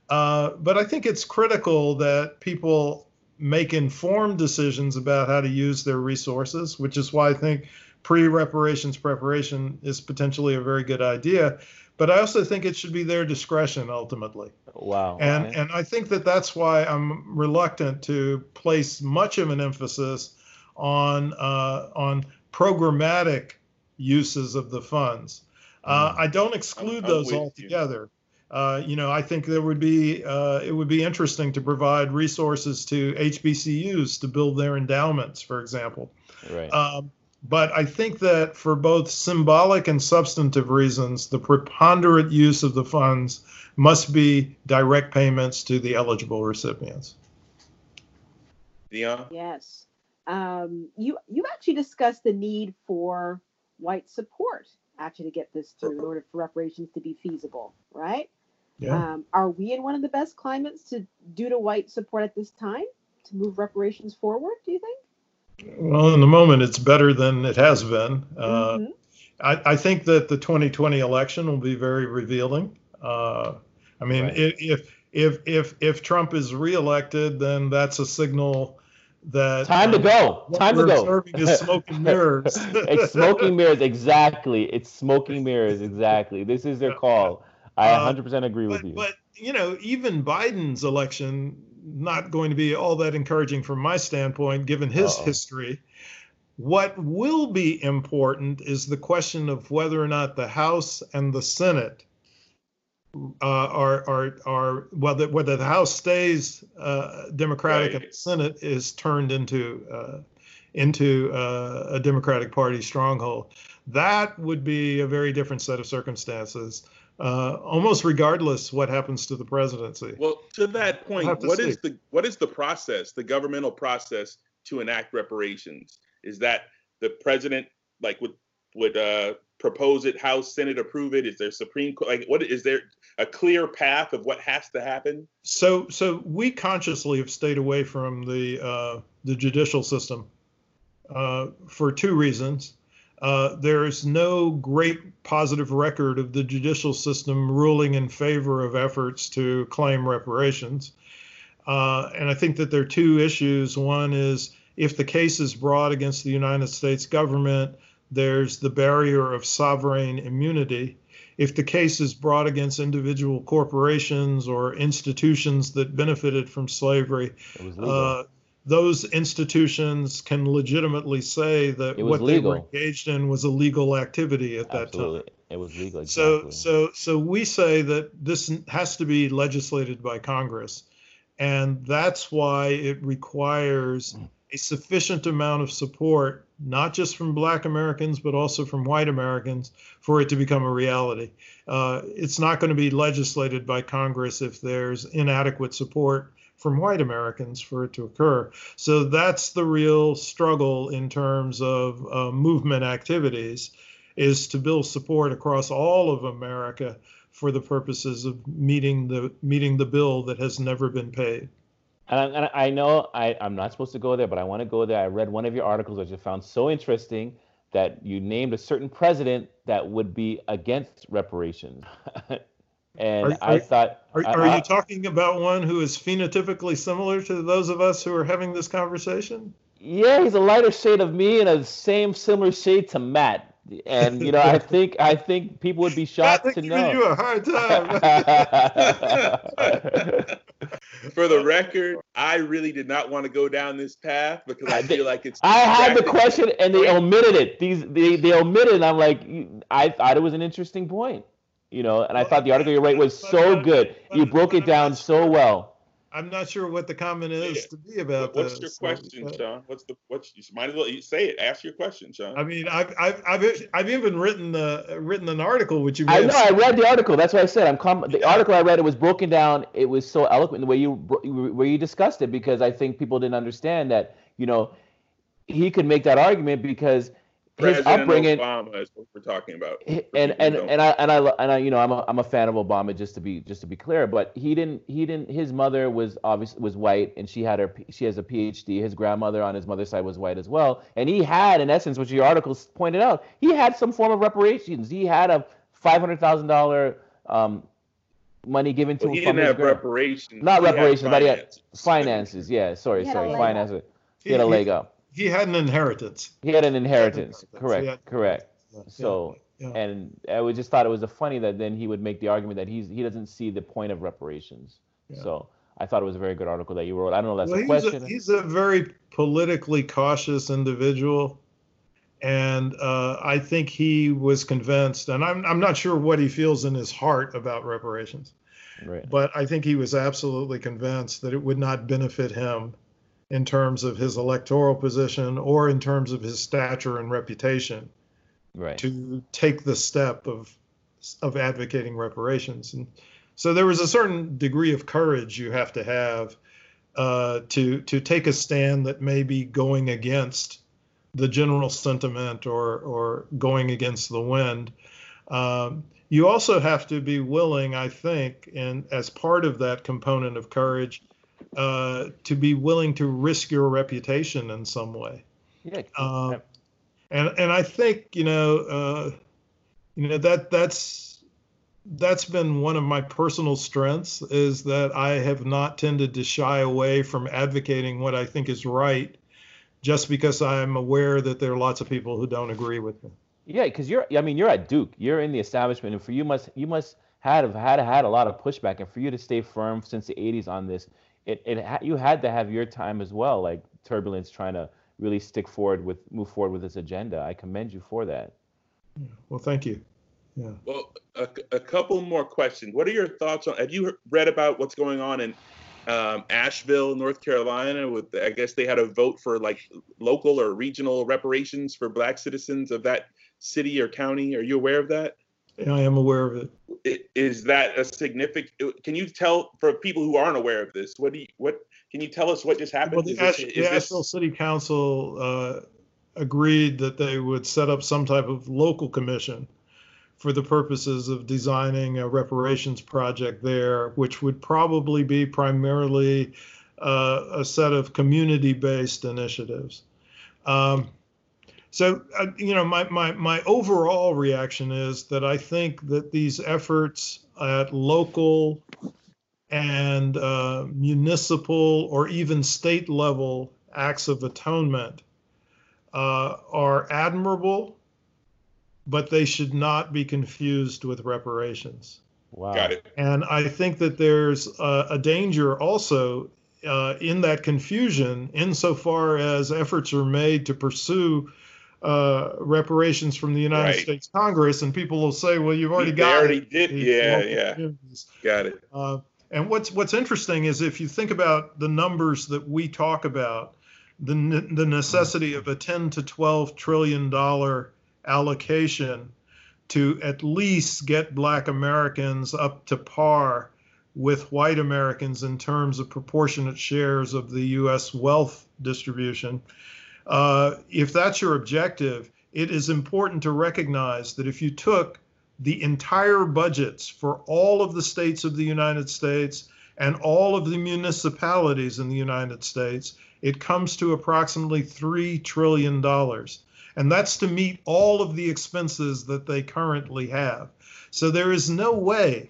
Uh, but I think it's critical that people make informed decisions about how to use their resources, which is why I think pre reparations preparation is potentially a very good idea. But I also think it should be their discretion ultimately. Wow. And okay. and I think that that's why I'm reluctant to place much of an emphasis on uh, on programmatic uses of the funds. Uh, I don't exclude I'm those altogether. you. Altogether. Uh, you know, I think there would be uh, it would be interesting to provide resources to HBCUs to build their endowments, for example. right. Um, but I think that for both symbolic and substantive reasons, the preponderant use of the funds must be direct payments to the eligible recipients. Dion? Yes. Um, you you actually discussed the need for white support actually to get this through in order for reparations to be feasible, right? Yeah. Um, are we in one of the best climates to due to white support at this time to move reparations forward? Do you think? Well, in the moment, it's better than it has been. Uh, Mhm. I, I think that the 2020 election will be very revealing. Uh, I mean, Right. if if if if Trump is reelected, then that's a signal that Time to uh, go. Time to we're go. observing is smoke and <laughs> mirrors. it's smoking mirrors. Exactly. It's smoking <laughs> mirrors. Exactly. This is their call. I Uh, 100% agree with but, you. But you know, even Biden's election not going to be all that encouraging from my standpoint, given his Uh-oh. history. What will be important is the question of whether or not the House and the Senate uh, are are are whether whether the House stays uh, Democratic right. and the Senate is turned into uh, into uh, a Democratic Party stronghold. That would be a very different set of circumstances. Uh, almost regardless what happens to the presidency. Well, to that point, to what see. is the what is the process, the governmental process to enact reparations? Is that the president like would would uh, propose it, House, Senate approve it? Is there Supreme Court? Like, what is there a clear path of what has to happen? So, so we consciously have stayed away from the uh, the judicial system uh, for two reasons. Uh, there's no great positive record of the judicial system ruling in favor of efforts to claim reparations. Uh, and I think that there are two issues. One is if the case is brought against the United States government, there's the barrier of sovereign immunity. If the case is brought against individual corporations or institutions that benefited from slavery, uh, those institutions can legitimately say that what legal. they were engaged in was a legal activity at that time. It was legal. Exactly. So, so, so we say that this has to be legislated by Congress, and that's why it requires a sufficient amount of support, not just from Black Americans but also from White Americans, for it to become a reality. Uh, it's not going to be legislated by Congress if there's inadequate support from white Americans for it to occur. So that's the real struggle in terms of uh, movement activities is to build support across all of America for the purposes of meeting the meeting the bill that has never been paid. And I, and I know I, I'm not supposed to go there, but I want to go there. I read one of your articles which I found so interesting that you named a certain president that would be against reparations. <laughs> And are, I thought, are, are I, you talking about one who is phenotypically similar to those of us who are having this conversation? Yeah, he's a lighter shade of me and a same similar shade to Matt. And you know, I <laughs> think I think people would be shocked to know. you a hard time. <laughs> <laughs> For the record, I really did not want to go down this path because I feel like it's. I had the question and they omitted it. These they they omitted. And I'm like, I thought it was an interesting point you know, and I thought the article you wrote was so good. You broke it down so well. I'm not sure what the comment is yeah. to be about What's this. your question, so, Sean? What's the what? you might as well say it. Ask your question, Sean. I mean, I've I've I've, I've even written the written an article which you. I know. I read the article. That's what I said. I'm com- the article I read. It was broken down. It was so eloquent the way you where you discussed it because I think people didn't understand that you know he could make that argument because his upbringing. Obama is what we're talking about. And and, and I and I and I you know I'm a, I'm a fan of Obama just to be just to be clear, but he didn't he didn't his mother was obviously was white and she had her she has a PhD. His grandmother on his mother's side was white as well, and he had in essence, which your articles pointed out, he had some form of reparations. He had a five hundred thousand um, dollar money given to well, him. He didn't have reparations. Not reparations, but he had finances. Yeah, sorry, sorry, finances. He had a leg up he had an inheritance. He had an inheritance. Correct. Had, correct. Yeah, so yeah. and I just thought it was funny that then he would make the argument that he's he doesn't see the point of reparations. Yeah. So I thought it was a very good article that you wrote. I don't know that's well, a question. A, he's a very politically cautious individual. And uh, I think he was convinced, and I'm, I'm not sure what he feels in his heart about reparations, right. but I think he was absolutely convinced that it would not benefit him in terms of his electoral position or in terms of his stature and reputation right. to take the step of of advocating reparations and so there was a certain degree of courage you have to have uh, to to take a stand that may be going against the general sentiment or or going against the wind. Um, you also have to be willing, I think, and as part of that component of courage, uh, to be willing to risk your reputation in some way. Yeah. Uh, and and I think you know uh, you know that that's that's been one of my personal strengths is that I have not tended to shy away from advocating what I think is right, just because I'm aware that there are lots of people who don't agree with me. Yeah, because you're I mean you're at Duke, you're in the establishment, and for you must you must had have had had a lot of pushback, and for you to stay firm since the '80s on this, it, it ha- you had to have your time as well, like turbulence, trying to really stick forward with move forward with this agenda. I commend you for that. Well, thank you. Yeah. Well, a, a couple more questions. What are your thoughts on? Have you read about what's going on in um, Asheville, North Carolina? With I guess they had a vote for like local or regional reparations for Black citizens of that city or county. Are you aware of that? Yeah, I am aware of it. Is that a significant? Can you tell for people who aren't aware of this? What do you what? Can you tell us what just happened? Well, the, this- Ash, is the this- City Council uh, agreed that they would set up some type of local commission for the purposes of designing a reparations project there, which would probably be primarily uh, a set of community-based initiatives. Um, so, uh, you know, my, my, my overall reaction is that I think that these efforts at local and uh, municipal or even state level acts of atonement uh, are admirable, but they should not be confused with reparations. Wow. Got it. And I think that there's a, a danger also uh, in that confusion, insofar as efforts are made to pursue uh, reparations from the United Right. States Congress, and people will say, "Well, you've already They got already it." did. Yeah, yeah. Got it. Uh, and what's what's interesting is if you think about the numbers that we talk about, the ne- the necessity of a 10 to 12 trillion dollar allocation to at least get Black Americans up to par with white Americans in terms of proportionate shares of the U.S. wealth distribution. Uh, if that's your objective, it is important to recognize that if you took the entire budgets for all of the states of the United States and all of the municipalities in the United States, it comes to approximately $3 trillion. And that's to meet all of the expenses that they currently have. So there is no way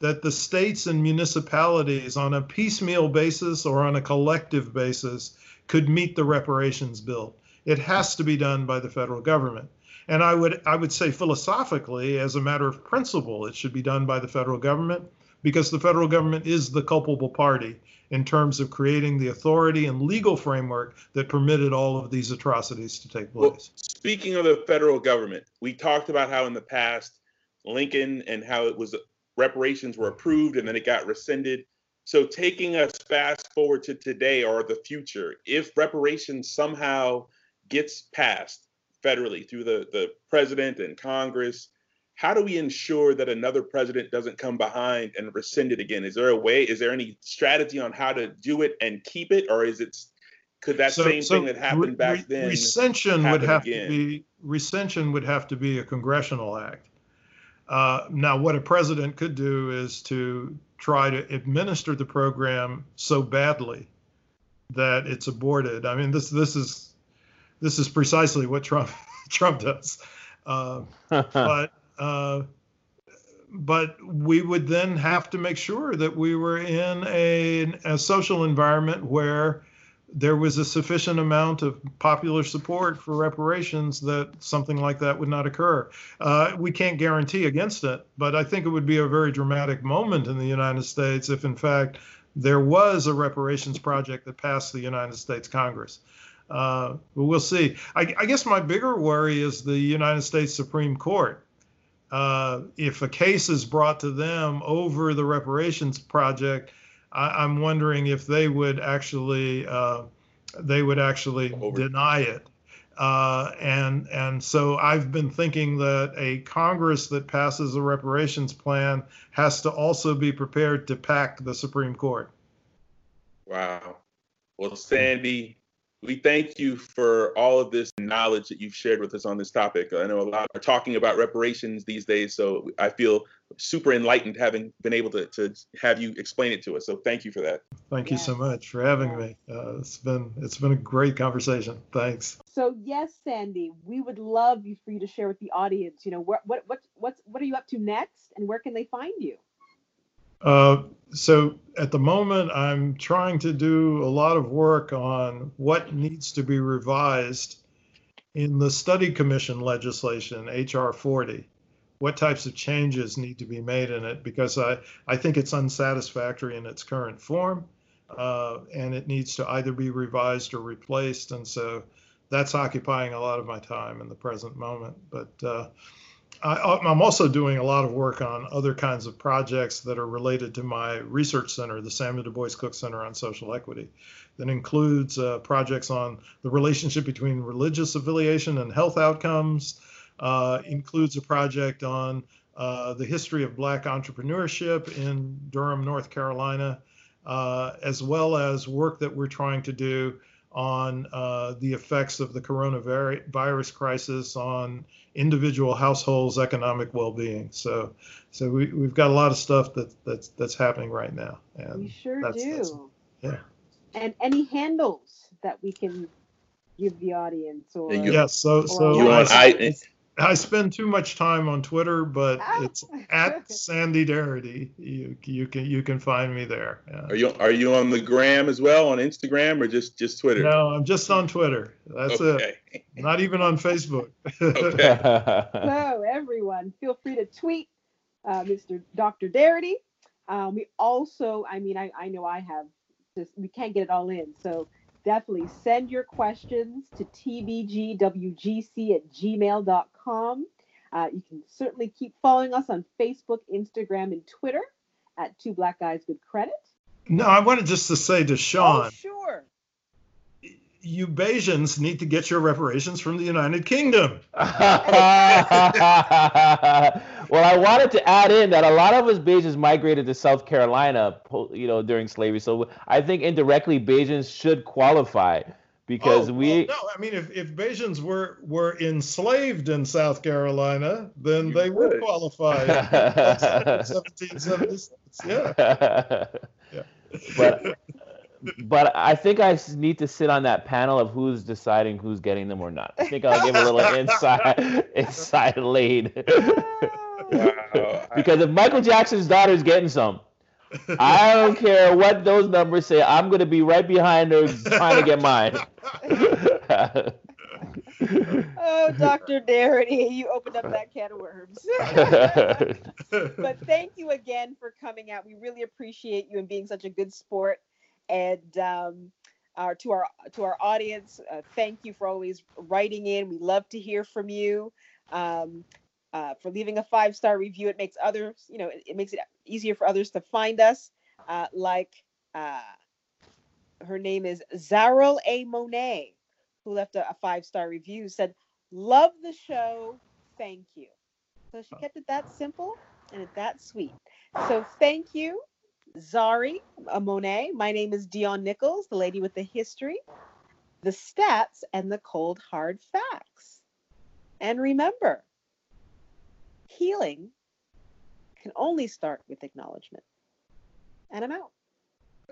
that the states and municipalities on a piecemeal basis or on a collective basis could meet the reparations bill. It has to be done by the federal government. And I would I would say philosophically, as a matter of principle, it should be done by the federal government because the federal government is the culpable party in terms of creating the authority and legal framework that permitted all of these atrocities to take place. Well, speaking of the federal government, we talked about how in the past Lincoln and how it was reparations were approved and then it got rescinded. So taking us fast forward to today or the future, if reparations somehow gets passed federally through the, the president and Congress, how do we ensure that another president doesn't come behind and rescind it again? Is there a way? Is there any strategy on how to do it and keep it, or is it could that So- same so thing that happened re- back then Recension would have again? to be recension would have to be a congressional act. Uh, now, what a president could do is to try to administer the program so badly that it's aborted. I mean, this this is this is precisely what Trump <laughs> Trump does. Uh, <laughs> but uh, but we would then have to make sure that we were in a, a social environment where there was a sufficient amount of popular support for reparations that something like that would not occur. Uh, we can't guarantee against it, but I think it would be a very dramatic moment in the United States if, in fact, there was a reparations project that passed the United States Congress. Uh, but we'll see. I, I guess my bigger worry is the United States Supreme Court. Uh, if a case is brought to them over the reparations project, I, I'm wondering if they would actually uh, they would actually deny it. Uh, and and so I've been thinking that a Congress that passes a reparations plan has to also be prepared to pack the Supreme Court. Wow. Well, Sandy, we thank you for all of this knowledge that you've shared with us on this topic. I know a lot are talking about reparations these days, so I feel super enlightened having been able to, to have you explain it to us. So thank you for that. Thank you so much for having me. Uh, it's been it's been a great conversation. Thanks. So yes, Sandy, we would love you for you to share with the audience. You know, what what what what's what are you up to next, and where can they find you? Uh, so at the moment, I'm trying to do a lot of work on what needs to be revised in the study commission legislation, HR 40. What types of changes need to be made in it? Because I, I think it's unsatisfactory in its current form, uh, and it needs to either be revised or replaced. And so that's occupying a lot of my time in the present moment. But uh, I, am also doing a lot of work on other kinds of projects that are related to my research center, the Samuel Du Bois Cook Center on Social Equity, that includes uh, projects on the relationship between religious affiliation and health outcomes, uh, includes a project on uh, the history of Black entrepreneurship in Durham, North Carolina, uh, as well as work that we're trying to do on uh, the effects of the coronavirus crisis on individual households' economic well-being. So, so we, we've got a lot of stuff that that's that's happening right now. And we sure that's, do. That's, yeah. And any handles that we can give the audience or yes, so so you want, I, I spend too much time on Twitter, but it's at <laughs> Sandy Darity. You you can you can find me there. Yeah. Are you are you on the gram as well on Instagram or just just Twitter? No, I'm just on Twitter. That's okay. it. <laughs> Not even on Facebook. okay. <laughs> so everyone, feel free to tweet uh, Mr. Dr. Darity. Um, we also, I mean, I, I know I have just we can't get it all in, so definitely send your questions to tbgwgc at gmail.com. Uh, you can certainly keep following us on Facebook, Instagram, and Twitter at Two Black Guys Good Credit. No, I wanted just to say to Sean. Oh, sure you Bajans need to get your reparations from the United Kingdom. <laughs> <laughs> well, I wanted to add in that a lot of us Bajans migrated to South Carolina, you know, during slavery. So I think indirectly Bajans should qualify because oh, we. Well, no, I mean, if, if Bajans were were enslaved in South Carolina, then you they would, would qualify. <laughs> 1776. Yeah. yeah. <laughs> But but I think I need to sit on that panel of who's deciding who's getting them or not. I think I'll give a little <laughs> inside inside lead. Because if Michael Jackson's daughter is getting some, I don't care what those numbers say. I'm going to be right behind her trying to get mine. oh, Dr. Darity, <laughs> you opened up that can of worms. <laughs> but thank you again for coming out. We really appreciate you and being such a good sport and um, our, to our to our audience, uh, thank you for always writing in. We love to hear from you. Um, uh, for leaving a five star review, it makes others, you know, it, it, makes it easier for others to find us. Uh, like uh, her name is Zarel A Monet, who left a, a five star review. Said, "Love the show, thank you." So she kept it that simple and it that sweet. So thank you. Zari a Monet. My name is Dion Nichols, the lady with the history, the stats, and the cold hard facts. And remember, healing can only start with acknowledgement. And I'm out.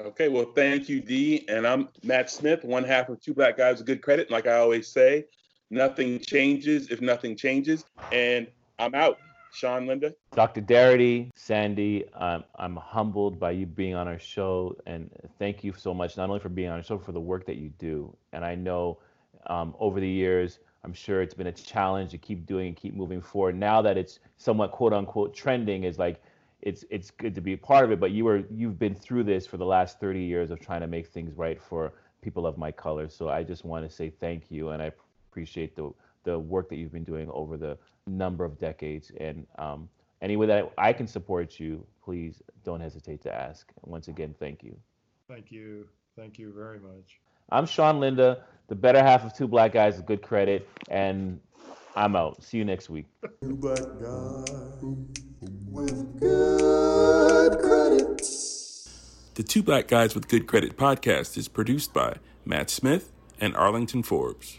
Okay, well, thank you, Dee. And I'm Matt Smith, one half of Two Black Guys with Good Credit. Like I always say, nothing changes if nothing changes. And I'm out. Sean Linda. Dr. Darity, Sandy, um, I'm humbled by you being on our show, and thank you so much, not only for being on our show, for the work that you do. And I know um, over the years, I'm sure it's been a challenge to keep doing and keep moving forward. Now that it's somewhat quote unquote trending, is like it's it's good to be a part of it. But you were you've been through this for the last 30 years of trying to make things right for people of my color. So I just want to say thank you, and I appreciate the the work that you've been doing over the number of decades. And um, any way that I can support you, please don't hesitate to ask. Once again, thank you. Thank you. Thank you very much. I'm Sean Linda, the better half of Two Black Guys with Good Credit, and I'm out. See you next week. Two black with good credit. The Two Black Guys with Good Credit podcast is produced by Matt Smith and Arlington Forbes.